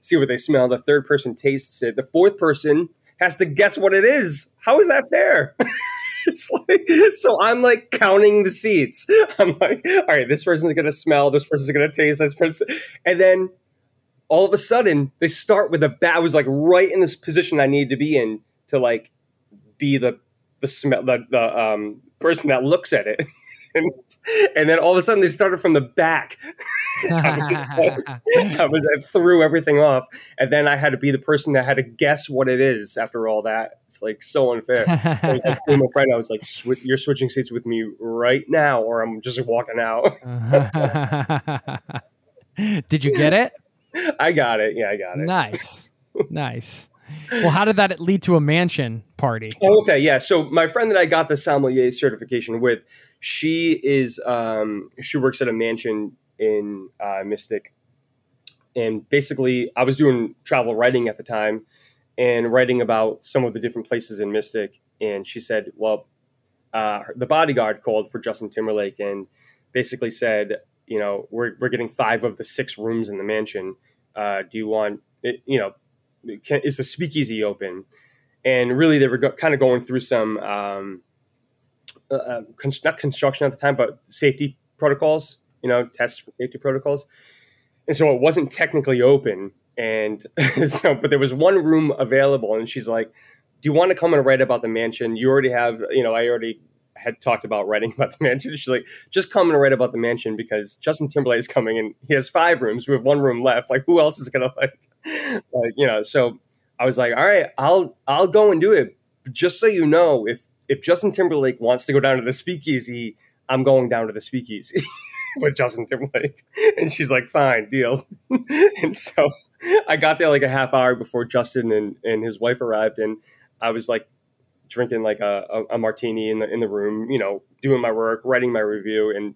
see what they smell. The third person tastes it. The fourth person has to guess what it is. How is that fair? (laughs) it's like so I'm like counting the seats. I'm like, all right, this person's gonna smell, this person's gonna taste, this person, and then all of a sudden they start with a bat. Was like right in this position I needed to be in to like be the the smell the, the um person that looks at it. And, and then all of a sudden they started from the back. I, was like, I was I threw everything off, and then I had to be the person that had to guess what it is. After all that, it's like so unfair. I was like, my friend, I was like, "You're switching seats with me right now, or I'm just walking out." (laughs) Did you get it? I got it. Yeah, I got it. Nice, nice. Well, how did that lead to a mansion party? Oh, okay, yeah. So my friend that I got the sommelier certification with, she is um, she works at a mansion in uh, Mystic, and basically I was doing travel writing at the time, and writing about some of the different places in Mystic, and she said, well, uh, the bodyguard called for Justin Timberlake and basically said, you know, we're we're getting five of the six rooms in the mansion. Uh, do you want it? You know, can, is the speakeasy open? And really, they were go, kind of going through some um, uh, uh not construction at the time, but safety protocols. You know, tests for safety protocols. And so it wasn't technically open. And (laughs) so, but there was one room available, and she's like, "Do you want to come and write about the mansion? You already have, you know, I already had talked about writing about the mansion. She's like, just come and write about the mansion because Justin Timberlake is coming and he has five rooms. We have one room left. Like, who else is gonna (laughs) like, like, you know? So I was like, all right, I'll I'll go and do it. Just so you know, if if Justin Timberlake wants to go down to the speakeasy, I'm going down to the speakeasy (laughs) with Justin Timberlake. And she's like, fine, deal. (laughs) and so I got there like a half hour before Justin and, and his wife arrived, and I was like drinking like a, a, a, martini in the in the room, you know, doing my work, writing my review, and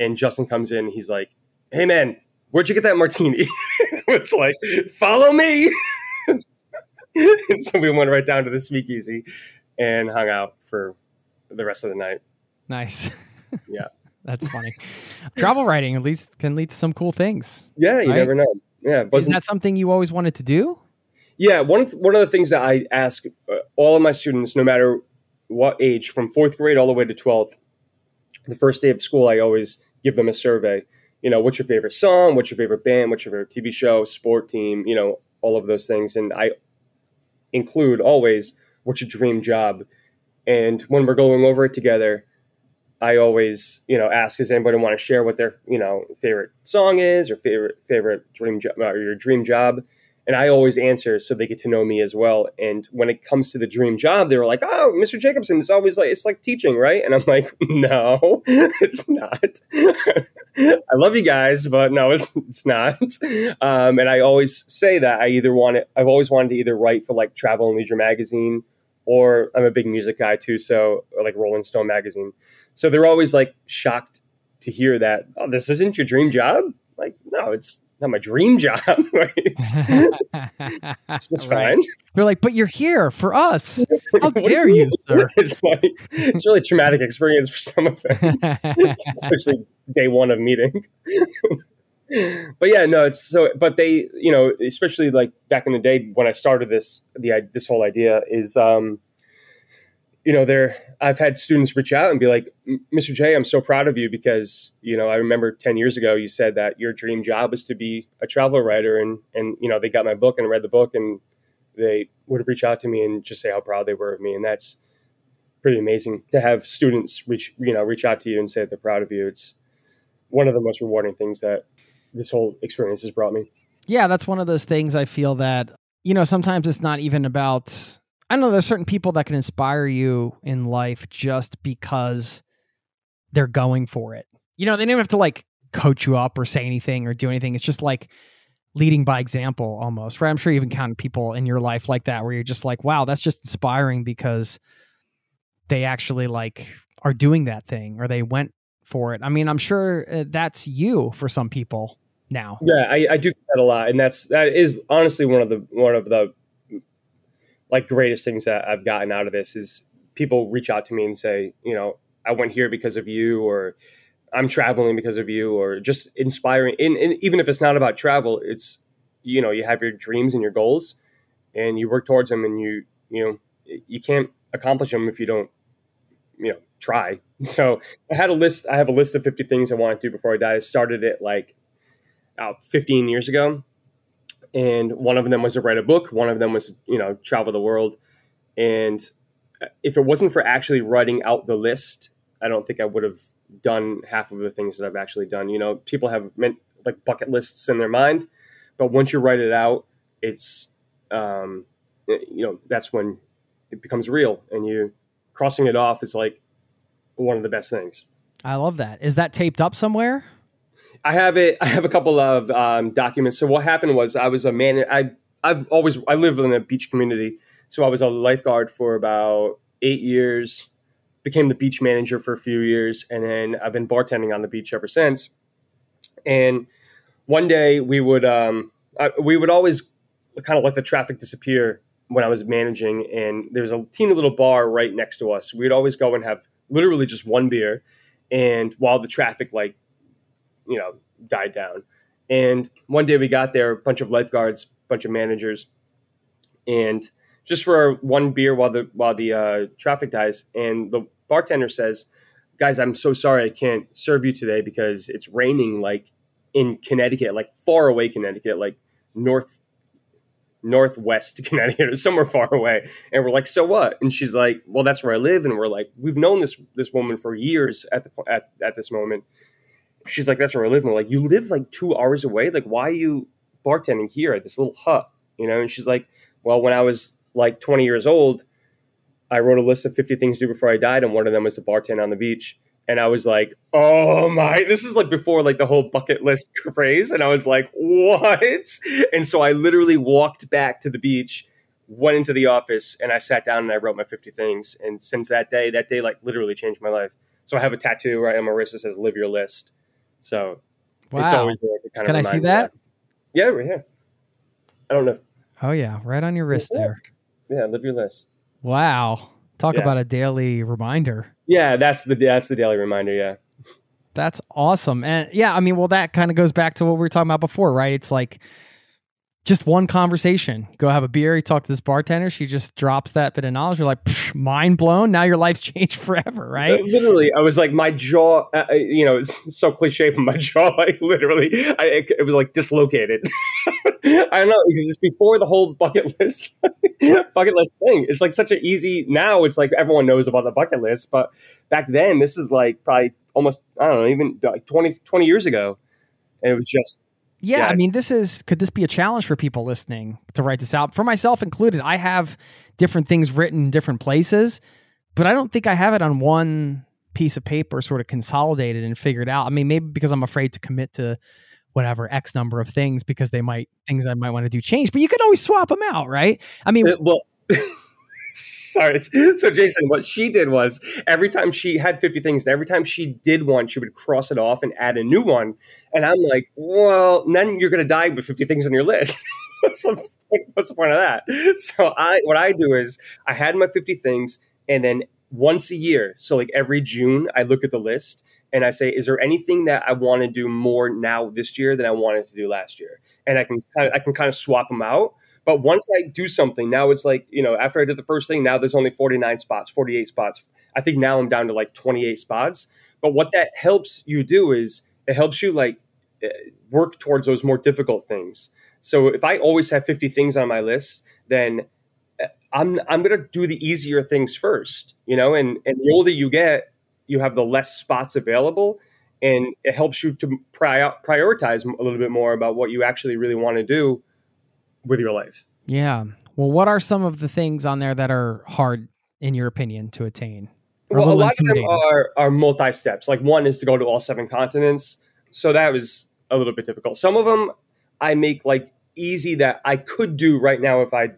and Justin comes in. He's like, "Hey man, where'd you get that martini?" (laughs) it's like, "Follow me." and so we went right down to the speakeasy and hung out for the rest of the night. Nice. (laughs) Yeah. That's funny. Travel writing at least can lead to some cool things. Yeah, you right? never know. Yeah, is that something you always wanted to do? Yeah, one of, one of the things that I ask uh, all of my students, no matter what age, from fourth grade all the way to 12th, the first day of school, I always give them a survey. You know, what's your favorite song? What's your favorite band? What's your favorite TV show, sport team? You know, all of those things. And I include always, what's your dream job? And when we're going over it together, I always, you know, ask does anybody want to share what their, you know, favorite song is or favorite favorite dream job or your dream job and I always answer so they get to know me as well. And when it comes to the dream job, they were like, "Oh, Mr. Jacobson, it's always like it's like teaching, right?" And I'm like, (laughs) "No, (laughs) it's not. (laughs) I love you guys, but no, it's it's not." Um, and I always say that I either want it. I've always wanted to either write for like Travel and Leisure magazine, or I'm a big music guy too, so like Rolling Stone magazine. So they're always like shocked to hear that. Oh, this isn't your dream job. Like, no, it's not my dream (laughs) job. it's, it's, it's fine. They're like, but you're here for us. How (laughs) dare you, sir? (laughs) It's like it's really traumatic experience for some of them, especially day one of meeting. But yeah, no, it's so. But they, you know, especially like back in the day when I started this, the this whole idea is. um you know, there I've had students reach out and be like, Mr. J, I'm so proud of you because, you know, I remember 10 years ago you said that your dream job was to be a travel writer and and you know, they got my book and read the book and they would reach out to me and just say how proud they were of me and that's pretty amazing to have students reach, you know, reach out to you and say they're proud of you. It's one of the most rewarding things that this whole experience has brought me. Yeah, that's one of those things I feel that you know, sometimes it's not even about I know there's certain people that can inspire you in life just because they're going for it. You know, they don't have to like coach you up or say anything or do anything. It's just like leading by example almost. Right? I'm sure you've encountered people in your life like that where you're just like, wow, that's just inspiring because they actually like are doing that thing or they went for it. I mean, I'm sure uh, that's you for some people now. Yeah, I, I do that a lot, and that's that is honestly one of the one of the like greatest things that I've gotten out of this is people reach out to me and say, you know, I went here because of you, or I'm traveling because of you, or just inspiring. And, and even if it's not about travel, it's you know you have your dreams and your goals, and you work towards them, and you you know you can't accomplish them if you don't you know try. (laughs) So I had a list. I have a list of 50 things I want to do before I die. I started it like uh, 15 years ago, and one of them was to write a book. One of them was you know travel the world, and if it wasn't for actually writing out the list, I don't think I would have done half of the things that I've actually done. You know, people have meant like bucket lists in their mind, but once you write it out, it's um, you know that's when it becomes real, and you crossing it off is like one of the best things. I love that. Is that taped up somewhere? I have it. I have a couple of um, documents. So what happened was I was a man. I I've always I live in a beach community, so I was a lifeguard for about eight years. Became the beach manager for a few years, and then I've been bartending on the beach ever since. And one day we would um, I, we would always kind of let the traffic disappear when I was managing, and there was a teeny little bar right next to us. We'd always go and have literally just one beer, and while the traffic like you know died down. And one day we got there, a bunch of lifeguards, a bunch of managers, and just for one beer while the while the uh, traffic dies, and the bartender says, "Guys, I'm so sorry I can't serve you today because it's raining like in Connecticut, like far away Connecticut, like north northwest (laughs) Connecticut or somewhere far away. And we're like, so what? And she's like, well, that's where I live. And we're like, we've known this this woman for years at the at, at this moment. She's like, that's where I live. And we're like, you live like two hours away. Like, why are you bartending here at this little hut? You know? And she's like, well, when I was like 20 years old, I wrote a list of 50 things to do before I died, and one of them was to bartend on the beach. And I was like, oh my, this is like before like the whole bucket list (laughs) phrase. And I was like, what? And so I literally walked back to the beach, went into the office, and I sat down and I wrote my 50 things. And since that day, that day like literally changed my life. So I have a tattoo right on my wrist that says live your list. So Wow. it's always there to kind Can of I see that? of Yeah, right here. I don't know. If, Oh yeah, right on your wrist Yeah. there. yeah, live your list. Wow. Talk Yeah. about a daily reminder. Yeah, that's the that's the daily reminder. Yeah. That's awesome. And yeah, I mean, well, that kind of goes back to what we were talking about before, right? It's like just one conversation. Go have a beer, you talk to this bartender, she just drops that bit of knowledge. You're like, mind blown. Now your life's (laughs) changed forever, right? Literally, I was like, my jaw, uh, uh, you know, it's (laughs) so cliche, but my (laughs) jaw, like, literally, I, it, it was like dislocated. I don't know, because it's before the whole bucket list, bucket list thing. It's like such an easy, now it's like everyone knows about the bucket list, but back then, this is like probably almost, I don't know, even like 20, 20 years ago. And it was just, Yeah, Yeah. I mean, this is could this be a challenge for people listening to write this out? For myself included, I have different things written in different places, but I don't think I have it on one piece of paper, sort of consolidated and figured out. I mean, maybe because I'm afraid to commit to whatever X number of things because they might things I might want to do change. But you can always swap them out, right? I mean, Uh, well (laughs) sorry. So jason what she did was every time she had 50 things and every time she did one she would cross it off and add a new one. And i'm like well then you're going to die with 50 things on your list. (laughs) What's, the, point- what's the point of that? So i what i do is i had my 50 things and then once a year so like every june i look at the list and i say is there anything that i want to do more now this year than i wanted to do last year? And i can kind of, i can kind of swap them out but once I do something, now it's like, you know, after I did the first thing, now there's only 49 spots, 48 spots. I think now I'm down to like 28 spots. But what that helps you do is it helps you like eh, work towards those more difficult things. So if I always have 50 things on my list, then eh, I'm I'm going to do the easier things first, you know, and and the older you get, you have the less spots available and it helps you to prior, prioritize a little bit more about what you actually really want to do with your life. yeah. Well, what are some of the things on there that are hard in your opinion to attain? Well, a little lot of them are are multi steps. Like one is to go to all seven continents, so that was a little bit difficult. Some of them I make like easy that I could do right now if I,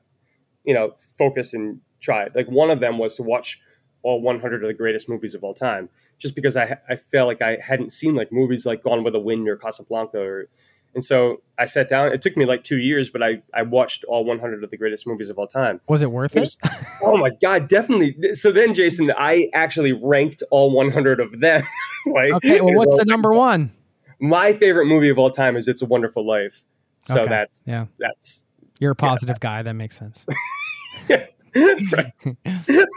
you know, focus and try. it. Like one of them was to watch all 100 of the greatest movies of all time, just because I I felt like I hadn't seen like movies like Gone with the Wind or Casablanca or And so I sat down. It took me like two years, but I, I watched all 100 of the greatest movies of all time. Was it worth it? was- oh my god, definitely. So then, Jason, I actually ranked all 100 of them. (laughs) like, okay, well, what's the number one? My favorite movie of all time is It's a Wonderful Life. So Okay. that's Yeah, that's you're a positive guy. That makes sense. (laughs) right.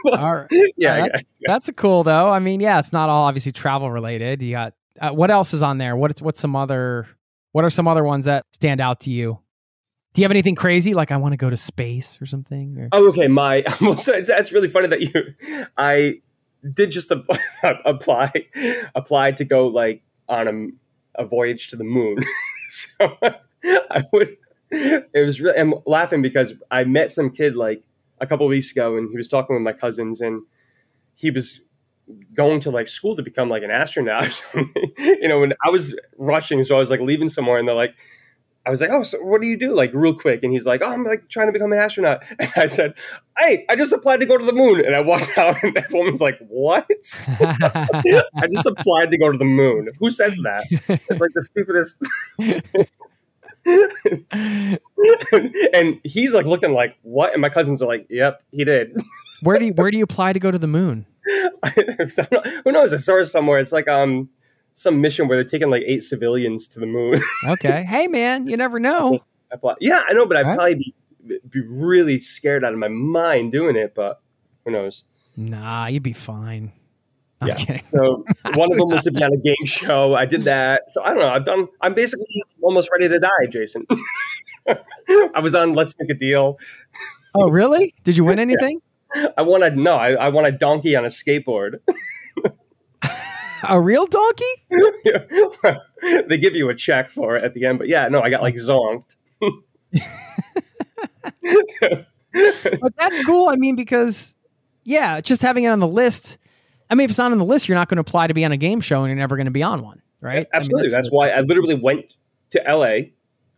All right. (laughs) yeah, Uh, guess. yeah. That's cool, though. I mean, yeah, it's not all obviously travel related. You got uh, what else is on there? What's what's some other? What are some other ones that stand out to you? Do you have anything crazy like I want to go to space or something? Or? Oh, okay. My (laughs) it's really funny that you. I did just apply (laughs) apply, apply to go like on a, a voyage to the moon. (laughs) so I would. It was really. I'm laughing because I met some kid like a couple weeks ago, and he was talking with my cousins, and he was going to like school to become like an astronaut. (laughs) you know, when I was rushing, so I was like leaving somewhere, and they're like. I was like, oh, so what do you do? Like real quick. And he's like, oh, I'm like trying to become an astronaut. (laughs) And I said, hey, I just applied to go to the moon. And I walked (laughs) out and that woman's like, what? I just applied to go to the moon. Who says that? It's like the stupidest. and he's like looking like, what? And my cousins are like, yep, he did. where do you, where do you apply to go to the moon? (laughs) So, Who knows? I saw it somewhere. It's like um some mission where they're taking like eight civilians to the moon. (laughs) Okay, hey man, you never know. Yeah, I know, but I'd Right. probably be, be really scared out of my mind doing it. But who knows? Nah, you'd be fine. I'm Yeah. kidding. So (laughs) one of them was to be on a game show. I did that. So I don't know. I've done. I'm basically almost ready to die, Jason. I was on Let's Make a Deal. Oh, really? Did you win anything? I won a no. I, I won a donkey on a skateboard. (laughs) A real donkey? (laughs) they give you a check for it at the end, but yeah, no, I got like zonked. (laughs) But that's cool. I mean, because yeah, just having it on the list. I mean, if it's not on the list, you're not going to apply to be on a game show, and you're never going to be on one, right? I mean, Absolutely. that's, why I literally went to LA.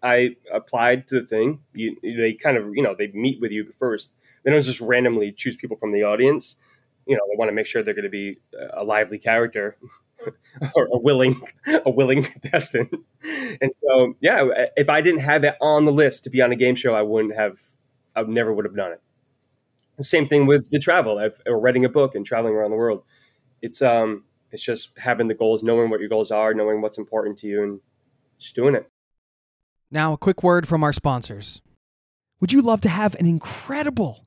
I applied to the thing. You, they kind of, you know, they meet with you first. They don't just randomly choose people from the audience. You know, they want to make sure they're going to be a lively character (laughs) or a willing, a willing contestant. And so, yeah, if I didn't have it on the list to be on a game show, I wouldn't have. I never would have done it. The same thing with the travel. I've or writing a book and traveling around the world. It's um, it's just having the goals, knowing what your goals are, knowing what's important to you, and just doing it. Now, a quick word from our sponsors. Would you love to have an incredible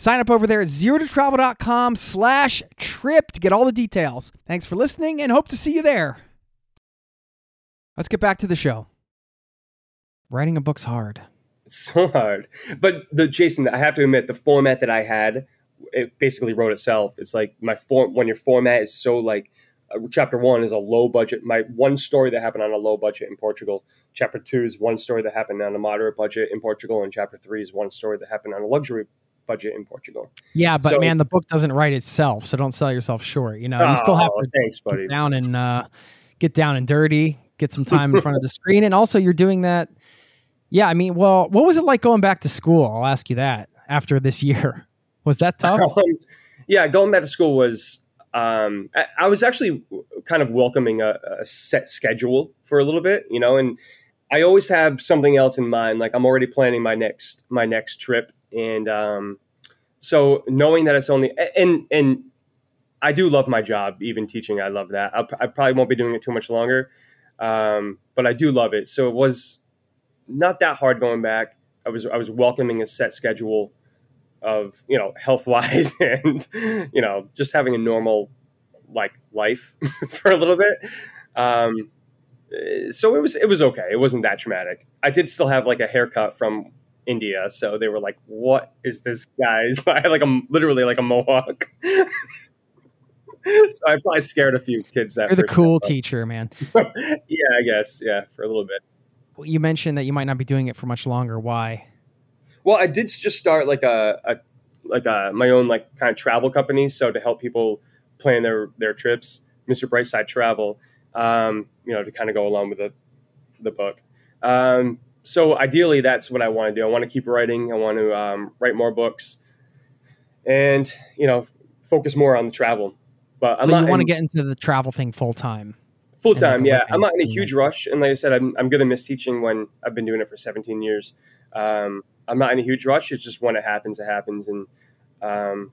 sign up over there at zerototravel.com slash trip to get all the details. Thanks for listening and hope to see you there. Let's get back to the show. Writing a book's hard. So hard. But the Jason, I have to admit, the format that I had, it basically wrote itself. It's like my form when your format is so like uh, chapter one is a low budget. My one story that happened on a low budget in Portugal. Chapter two is one story that happened on a moderate budget in Portugal, and chapter three is one story that happened on a luxury budget in Portugal. Yeah, but So- man, the book doesn't write itself, so don't sell yourself short. You know, you still have Oh, to thanks, buddy. get down and uh, get down and dirty, get some time in front of the (laughs) screen, and also you're doing that. Yeah, I mean, well, what was it like going back to school? I'll ask you that after this year. (laughs) Was that tough? (laughs) Um, yeah, going back to school was. Um, I, I was actually kind of welcoming a, a set schedule for a little bit, you know, and I always have something else in mind. Like I'm already planning my next my next trip, and um, so knowing that it's only and and I do love my job, even teaching. I love that. I, I probably won't be doing it too much longer, um, but I do love it. So it was not that hard going back. I was I was welcoming a set schedule of you know health wise (laughs) and you know just having a normal like life (laughs) for a little bit. Um, eh, so it was it was okay. It wasn't that traumatic. I did still have like a haircut from India, so they were like, "What is this guy's?" (laughs) I had like a literally like a mohawk. (laughs) so I probably scared a few kids that You're the cool time. teacher, man. (laughs) yeah, I guess. Yeah, for a little bit. Well, You mentioned that you might not be doing it for much longer. Why? Well, I did just start like a, a like a my own like kind of travel company, so to help people plan their their trips, Mr. Brightside Travel, um, you know, to kind of go along with the the book. Um, so ideally, that's what I want to do. I want to keep writing. I want to um, write more books, and you know, focus more on the travel. But I'm so not you want to get into the travel thing full time. Full time, yeah. I'm not in a huge rush, and like I said, I'm I'm gonna miss teaching when I've been doing it for 17 years. Um, I'm not in a huge rush. It's just when it happens, it happens, and um,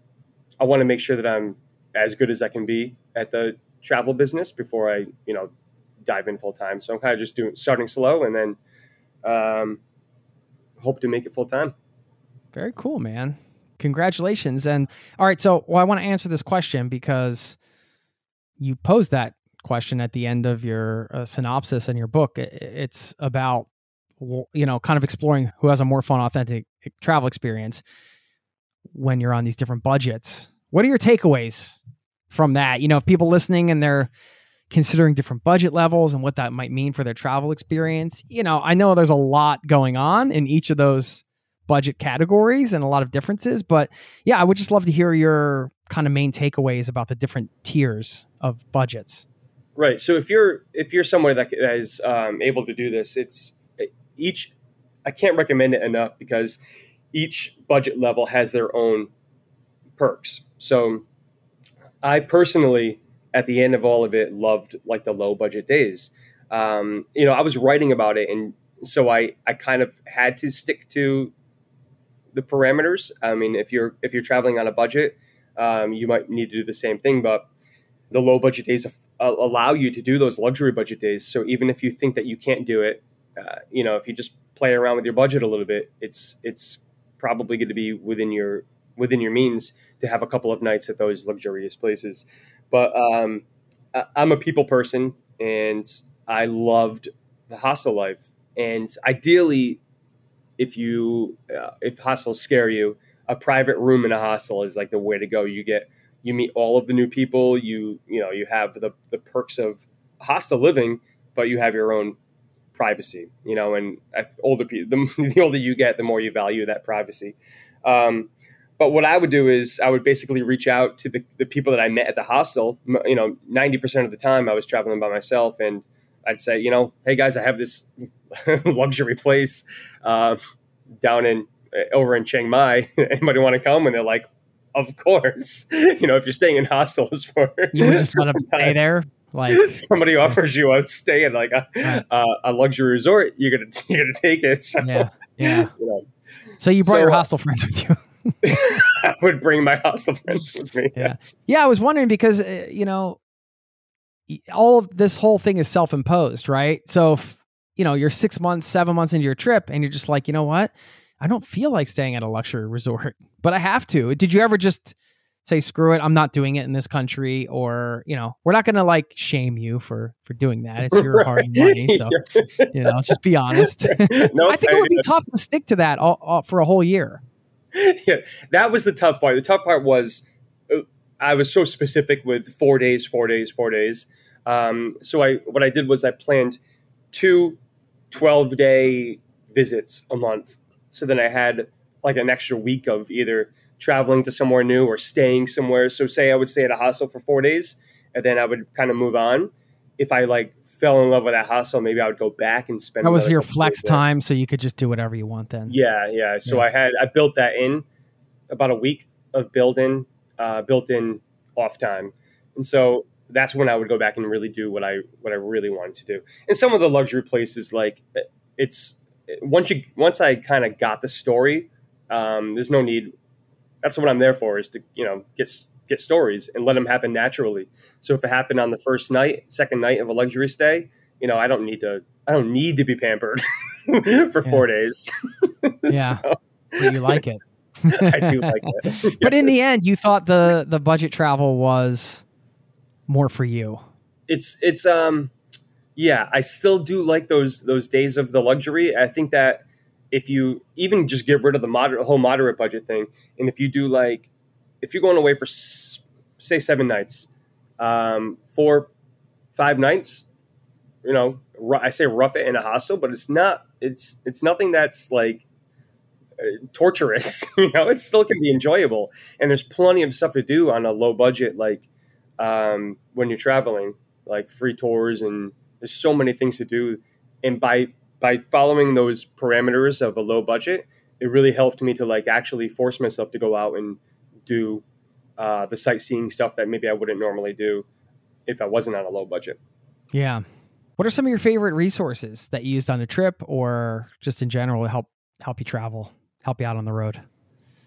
I want to make sure that I'm as good as I can be at the travel business before I, you know, dive in full time. So I'm kind of just doing starting slow, and then um, hope to make it full time. Very cool, man. Congratulations. And all right, so well, I want to answer this question because you posed that question at the end of your uh, synopsis in your book. It's about you know, kind of exploring who has a more fun, authentic travel experience when you're on these different budgets. What are your takeaways from that? You know, if people listening and they're considering different budget levels and what that might mean for their travel experience, you know, I know there's a lot going on in each of those budget categories and a lot of differences. But yeah, I would just love to hear your kind of main takeaways about the different tiers of budgets. Right. So if you're if you're somewhere that is um, able to do this, it's each. I can't recommend it enough because each budget level has their own perks. So I personally, at the end of all of it, loved like the low budget days. Um, you know, I was writing about it, and so I I kind of had to stick to the parameters. I mean, if you're if you're traveling on a budget, um, you might need to do the same thing, but the low budget days af- allow you to do those luxury budget days. So even if you think that you can't do it, uh, you know, if you just play around with your budget a little bit, it's it's probably going to be within your within your means to have a couple of nights at those luxurious places. But um, I- I'm a people person, and I loved the hostel life. And ideally, if you uh, if hostels scare you, a private room in a hostel is like the way to go. You get you meet all of the new people. You you know you have the the perks of hostel living, but you have your own privacy. You know, and older people, the, (laughs) the older you get, the more you value that privacy. Um, but what I would do is I would basically reach out to the, the people that I met at the hostel. You know, ninety percent of the time I was traveling by myself, and I'd say, you know, hey guys, I have this (laughs) luxury place uh, down in over in Chiang Mai. (laughs) Anybody want to come? And they're like, of course. (laughs) You know, if you're staying in hostels for You would just let them stay there. Like, somebody offers you a stay at like a, Right. uh, a luxury resort, you're gonna you're gonna take it. So, yeah, yeah. you know, So you brought So, your uh, hostel friends with you. I (laughs) would bring my hostel friends with me. Yeah. Yeah, I was wondering because uh, you know, all of this whole thing is self-imposed, right? So, if, you know, you're six months, seven months into your trip, and you're just like, you know what? I don't feel like staying at a luxury resort, (laughs) but I have to. Did you ever just say, screw it, I'm not doing it in this country, or you know, we're not going to like shame you for for doing that. It's your hard money, so (laughs) you know, just be honest. No, I think it would be tough to stick to that all, all, for a whole year. (laughs) yeah, that was the tough part. The tough part was uh, I was so specific with four days, four days, four days. Um, so I what I did was I planned two 12 day visits a month. So then I had like an extra week of either traveling to somewhere new or staying somewhere. So say I would stay at a hostel for four days and then I would kind of move on. If I like fell in love with that hustle, maybe I would go back and spend. That was your flex time, so you could just do whatever you want then. Yeah, yeah. So Yeah. I had I built that in about a week of built in, uh, built in off time, and so that's when I would go back and really do what I what I really wanted to do. And some of the luxury places, like it's once you once I kind of got the story, um, there's no need. That's what I'm there for is to you know get get stories and let them happen naturally. So if it happened on the first night, second night of a luxury stay, you know I don't need to I don't need to be pampered (laughs) for four days. (laughs) Yeah. So, you like it. (laughs) I do like that. But in the end, you thought the the budget travel was more for you. it's it's um yeah i still do like those those days of the luxury i think that if you even just get rid of the moderate whole moderate budget thing and if you do like if you're going away for say seven nights um four five nights you know i say rough it in a hostel but it's not it's it's nothing that's like uh, torturous (laughs) you know it still can be enjoyable and there's plenty of stuff to do on a low budget like um, when you're traveling, like free tours, and there's so many things to do. And by by following those parameters of a low budget, it really helped me to like actually force myself to go out and do uh, the sightseeing stuff that maybe I wouldn't normally do if I wasn't on a low budget. Yeah. What are some of your favorite resources that you used on a trip or just in general to help help you travel, help you out on the road?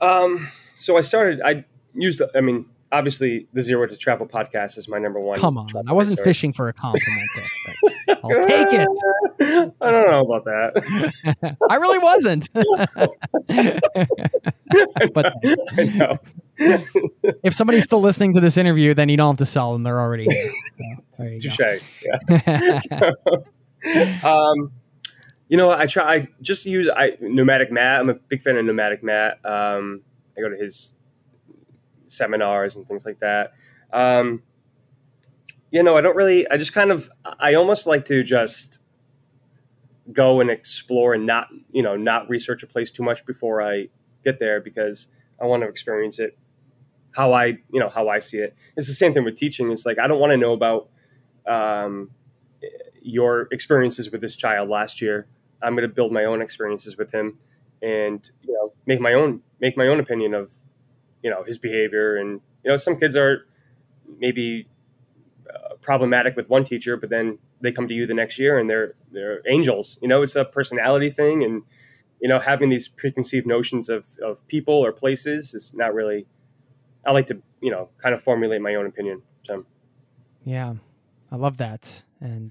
Um, so I started. I used. I mean, obviously, the Zero to Travel podcast is my number one. Come on. I wasn't resource. fishing for a compliment there. I'll take it. (laughs) I don't know about that. (laughs) I really wasn't. (laughs) but I know. if somebody's still listening to this interview, then you don't have to sell them. They're already. So, you Touche. Yeah. um, you know, I try. I just use I Nomadic Matt. I'm a big fan of Nomadic Matt. Um, I go to his seminars and things like that. Um, you know, I don't really. I just kind of. I almost like to just go and explore and not, you know, not research a place too much before I get there because I want to experience it how I, you know, how I see it. It's the same thing with teaching. It's like I don't want to know about um, your experiences with this child last year. I'm going to build my own experiences with him, and you know, make my own make my own opinion of, you know, his behavior. And you know, some kids are maybe problematic with one teacher, but then they come to you the next year and they're they're angels. You know, it's a personality thing, and you know, having these preconceived notions of of people or places is not really. I like to, you know, kind of formulate my own opinion. So. Yeah, I love that. And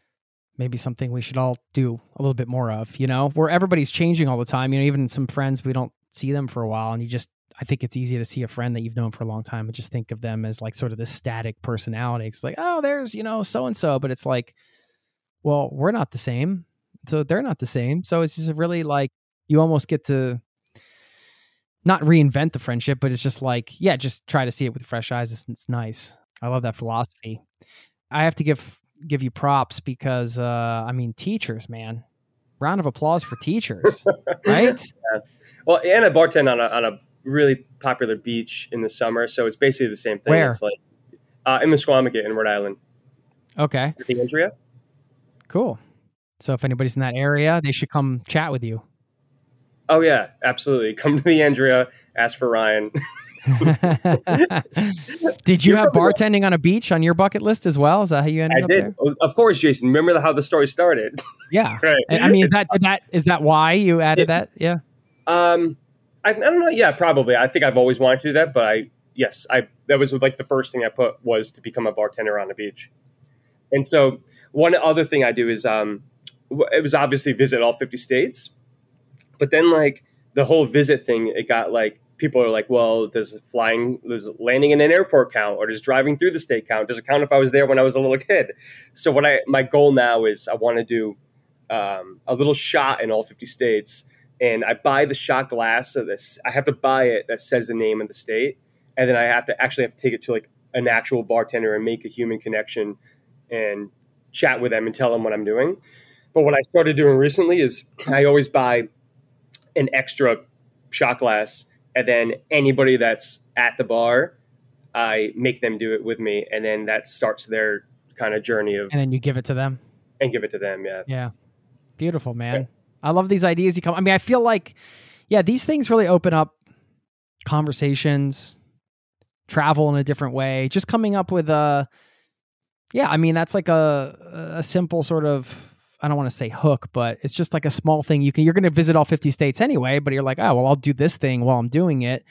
maybe something we should all do a little bit more of, you know, where everybody's changing all the time. You know, even some friends, we don't see them for a while. And you just, I think it's easy to see a friend that you've known for a long time and just think of them as like sort of this static personality. It's like, oh, there's, you know, so and so. But it's like, well, we're not the same. So they're not the same. So it's just really like you almost get to not reinvent the friendship, but it's just like, yeah, just try to see it with fresh eyes. It's, it's nice. I love that philosophy. I have to give give you props because uh I mean teachers, man. Round of applause for teachers, (laughs) right? Well, and a bartender on a, on a really popular beach in the summer, so it's basically the same thing. Where? It's like uh, in Misquamicut in Rhode Island. Okay, The Andrea? cool. So if anybody's in that area, they should come chat with you. Oh yeah, absolutely. Come to the Andrea, ask for Ryan. (laughs) Did you You're have the- bartending on a beach on your bucket list as well? Is that how you ended I up did, there? Of course, Jason. Remember how the story started? (laughs) Yeah. right. I I mean, is that that is that why you added that? Yeah. Um, I, I don't know. Yeah, probably. I think I've always wanted to do that, but I yes, I that was like the first thing I put was to become a bartender on the beach. And so one other thing I do is um, it was obviously visit all fifty states, but then like the whole visit thing, it got like people are like, well, does flying, does landing in an airport count, or does driving through the state count? Does it count if I was there when I was a little kid? So what I my goal now is I want to do um, a little shot in all fifty states and I buy the shot glass of this. I have to buy it that says the name of the state, and then I have to actually have to take it to like an actual bartender and make a human connection and chat with them and tell them what I'm doing. But what I started doing recently is I always buy an extra shot glass and then anybody that's at the bar, I make them do it with me, and then that starts their kind of journey of And then you give it to them. and give it to them. Yeah, Yeah. Beautiful, man. I love these ideas you come. I mean, I feel like, yeah, these things really open up conversations, travel in a different way, just coming up with a, yeah, I mean, that's like a, a simple sort of, I don't want to say hook, but it's just like a small thing you can, you're going to visit all 50 states anyway, but you're like, oh, well, I'll do this thing while I'm doing it.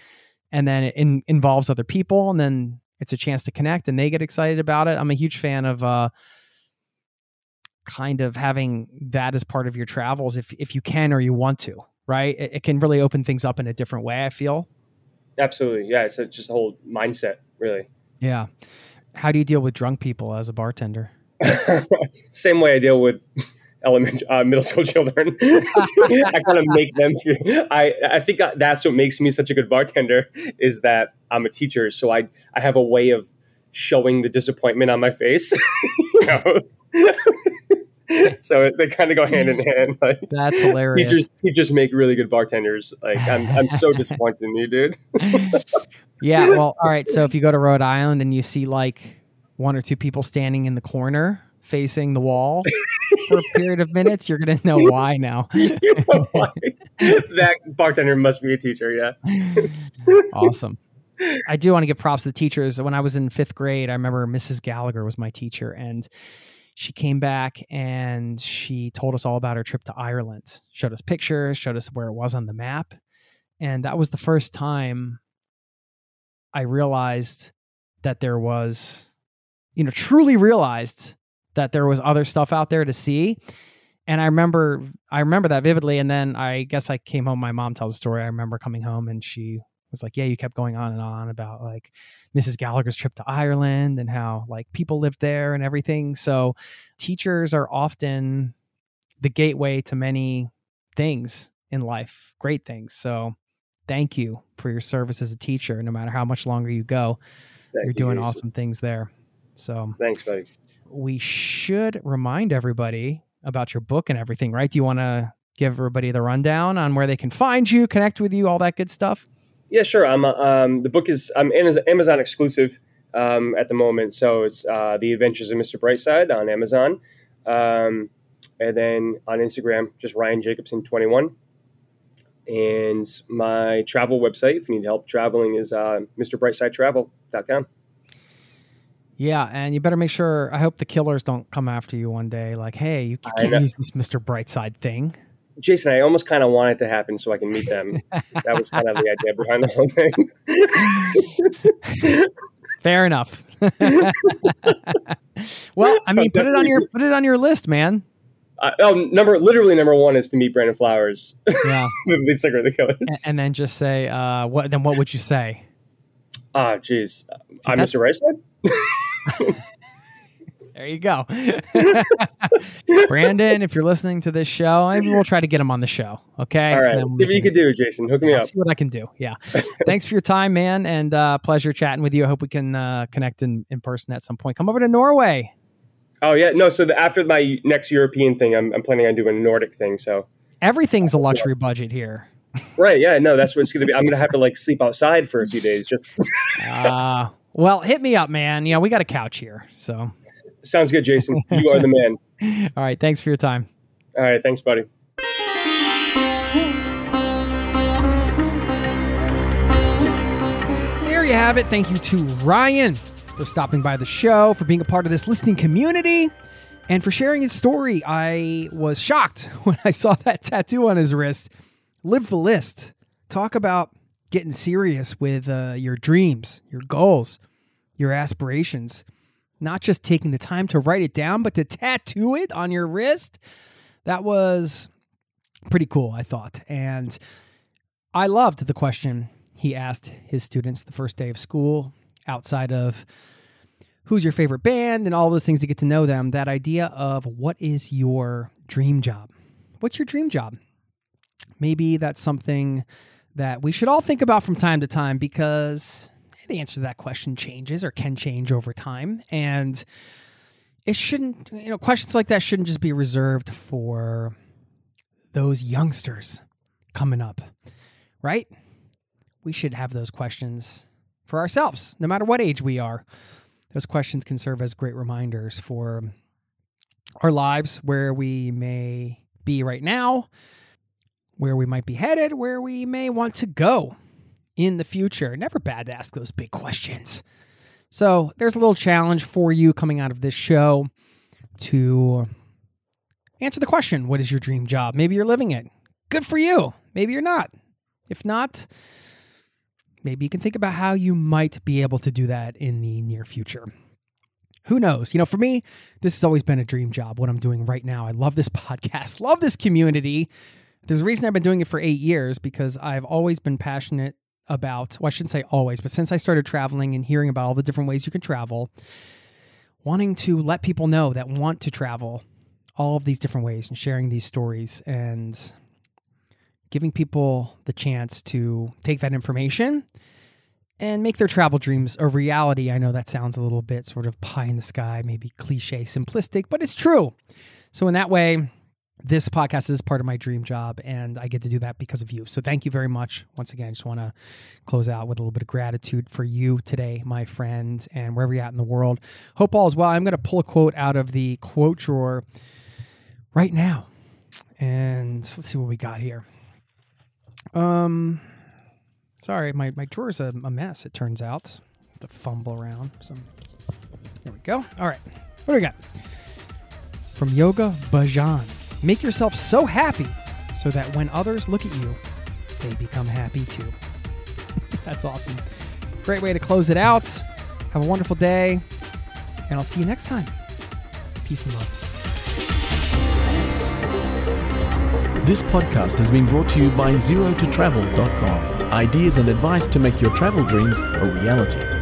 And then it in, involves other people and then it's a chance to connect and they get excited about it. I'm a huge fan of, uh, kind of having that as part of your travels if if you can or you want to right it, it can really open things up in a different way i feel absolutely. Yeah, it's a, just a whole mindset, really. yeah how do you deal with drunk people as a bartender (laughs) Same way I deal with (laughs) elementary, uh, middle school children. (laughs) I kind of make them feel. I I think that's what makes me such a good bartender is that I'm a teacher, so I I have a way of showing the disappointment on my face. (laughs) you know? (laughs) so they kind of go hand in hand. Like (laughs) that's hilarious teachers teachers make really good bartenders. Like I'm I'm so disappointed in you, dude. yeah well all right so if you go to rhode island and you see like one or two people standing in the corner facing the wall for a period of minutes you're gonna know why now that bartender must be a teacher. Yeah. awesome. I do want to give props to the teachers. When I was in fifth grade, I remember Mrs. Gallagher was my teacher, and she came back and she told us all about her trip to Ireland. Showed us pictures, showed us where it was on the map, and that was the first time I realized that there was, you know, truly realized that there was other stuff out there to see. And I remember, I remember that vividly. And then I guess I came home. My mom tells a story. I remember coming home and she was like, "Yeah, you kept going on and on about like Mrs. Gallagher's trip to Ireland and how like people lived there and everything." So, teachers are often the gateway to many things in life, great things. So, thank you for your service as a teacher. No matter how much longer you go, Thank you're doing Jason. awesome things there. So, Thanks, buddy. we should remind everybody about your book and everything, right? Do you want to give everybody the rundown on where they can find you, connect with you, all that good stuff? Yeah, sure. I'm. uh, Um, the book is I'm Amazon Amazon exclusive um, at the moment, so it's uh, the Adventures of Mr. Brightside on Amazon, um, and then on Instagram, just Ryan Jacobson twenty one. And my travel website, if you need help traveling, is uh, MrBrightsideTravel.com. Yeah, and you better make sure. I hope the killers don't come after you one day, like, "Hey, you can't use this Mister Brightside thing." Jason, I almost kind of want it to happen so I can meet them. that was kind of the idea behind the whole thing. (laughs) Fair enough. (laughs) well, I mean, put it on your put it on your list, man. uh, oh, number literally number one is to meet Brandon Flowers, Yeah, (laughs) the lead singer of the Killers. and, and then just say, uh, "What?" Then what would you say? Ah, jeez. I'm Mr. Brightside. There you go. (laughs) Brandon, if you're listening to this show, maybe we'll try to get him on the show. Okay. All right, see what you can- do, Jason. Hook me I'll up. see what I can do. Yeah. (laughs) Thanks for your time, man. And uh, pleasure chatting with you. I hope we can uh, connect in, in person at some point. Come over to Norway. Oh yeah, no. So the, after my next European thing, I'm, I'm planning on doing a Nordic thing. So Everything's a luxury budget here. right, yeah, no, that's what it's gonna be. I'm gonna have to like sleep outside for a few days. Just Uh, (laughs) well, hit me up, man. You know, we got a couch here. So, sounds good, Jason. You are the man. (laughs) all right. Thanks for your time. All right, thanks, buddy. There you have it. Thank you to Ryan for stopping by the show, for being a part of this listening community, and for sharing his story. I was shocked (laughs) when I saw that tattoo on his wrist. Live the list. Talk about getting serious with uh, your dreams, your goals, your aspirations. Not just taking the time to write it down, but to tattoo it on your wrist. That was pretty cool, I thought. And I loved the question he asked his students the first day of school outside of who's your favorite band and all those things to get to know them. That idea of what is your dream job? What's your dream job? Maybe that's something that we should all think about from time to time because the answer to that question changes or can change over time. And it shouldn't, you know, questions like that shouldn't just be reserved for those youngsters coming up, right? we should have those questions for ourselves, no matter what age we are. Those questions can serve as great reminders for our lives, where we may be right now, where we might be headed, where we may want to go in the future. Never bad to ask those big questions. So, there's a little challenge for you coming out of this show to answer the question What is your dream job? Maybe you're living it. Good for you. Maybe you're not. If not, maybe you can think about how you might be able to do that in the near future. Who knows? You know, for me, this has always been a dream job, what I'm doing right now. I love this (laughs) podcast, love this community. There's a reason I've been doing it for eight years because I've always been passionate about, well, I shouldn't say always, but since I started traveling and hearing about all the different ways you can travel, wanting to let people know that want to travel all of these different ways and sharing these stories and giving people the chance to take that information and make their travel dreams a reality. I know that sounds a little bit sort of pie in the sky, maybe cliche, simplistic, but it's true. So, in that way, this podcast is part of my dream job, and I get to do that because of you. So, thank you very much. Once again, I just want to close out with a little bit of gratitude for you today, my friend, and wherever you're at in the world. Hope all is well. I'm going to pull a quote out of the quote drawer right now. And let's see what we got here. Um, sorry, my, my drawer's a, a mess, it turns out. To fumble around. Some. There we go. All right. What do we got? From Yogi Bhajan. Make yourself so happy so that when others look at you, they become happy too. (laughs) That's awesome. Great way to close it out. Have a wonderful day, and I'll see you next time. Peace and love. This podcast has been brought to you by ZeroToTravel.com. Ideas and advice to make your travel dreams a reality.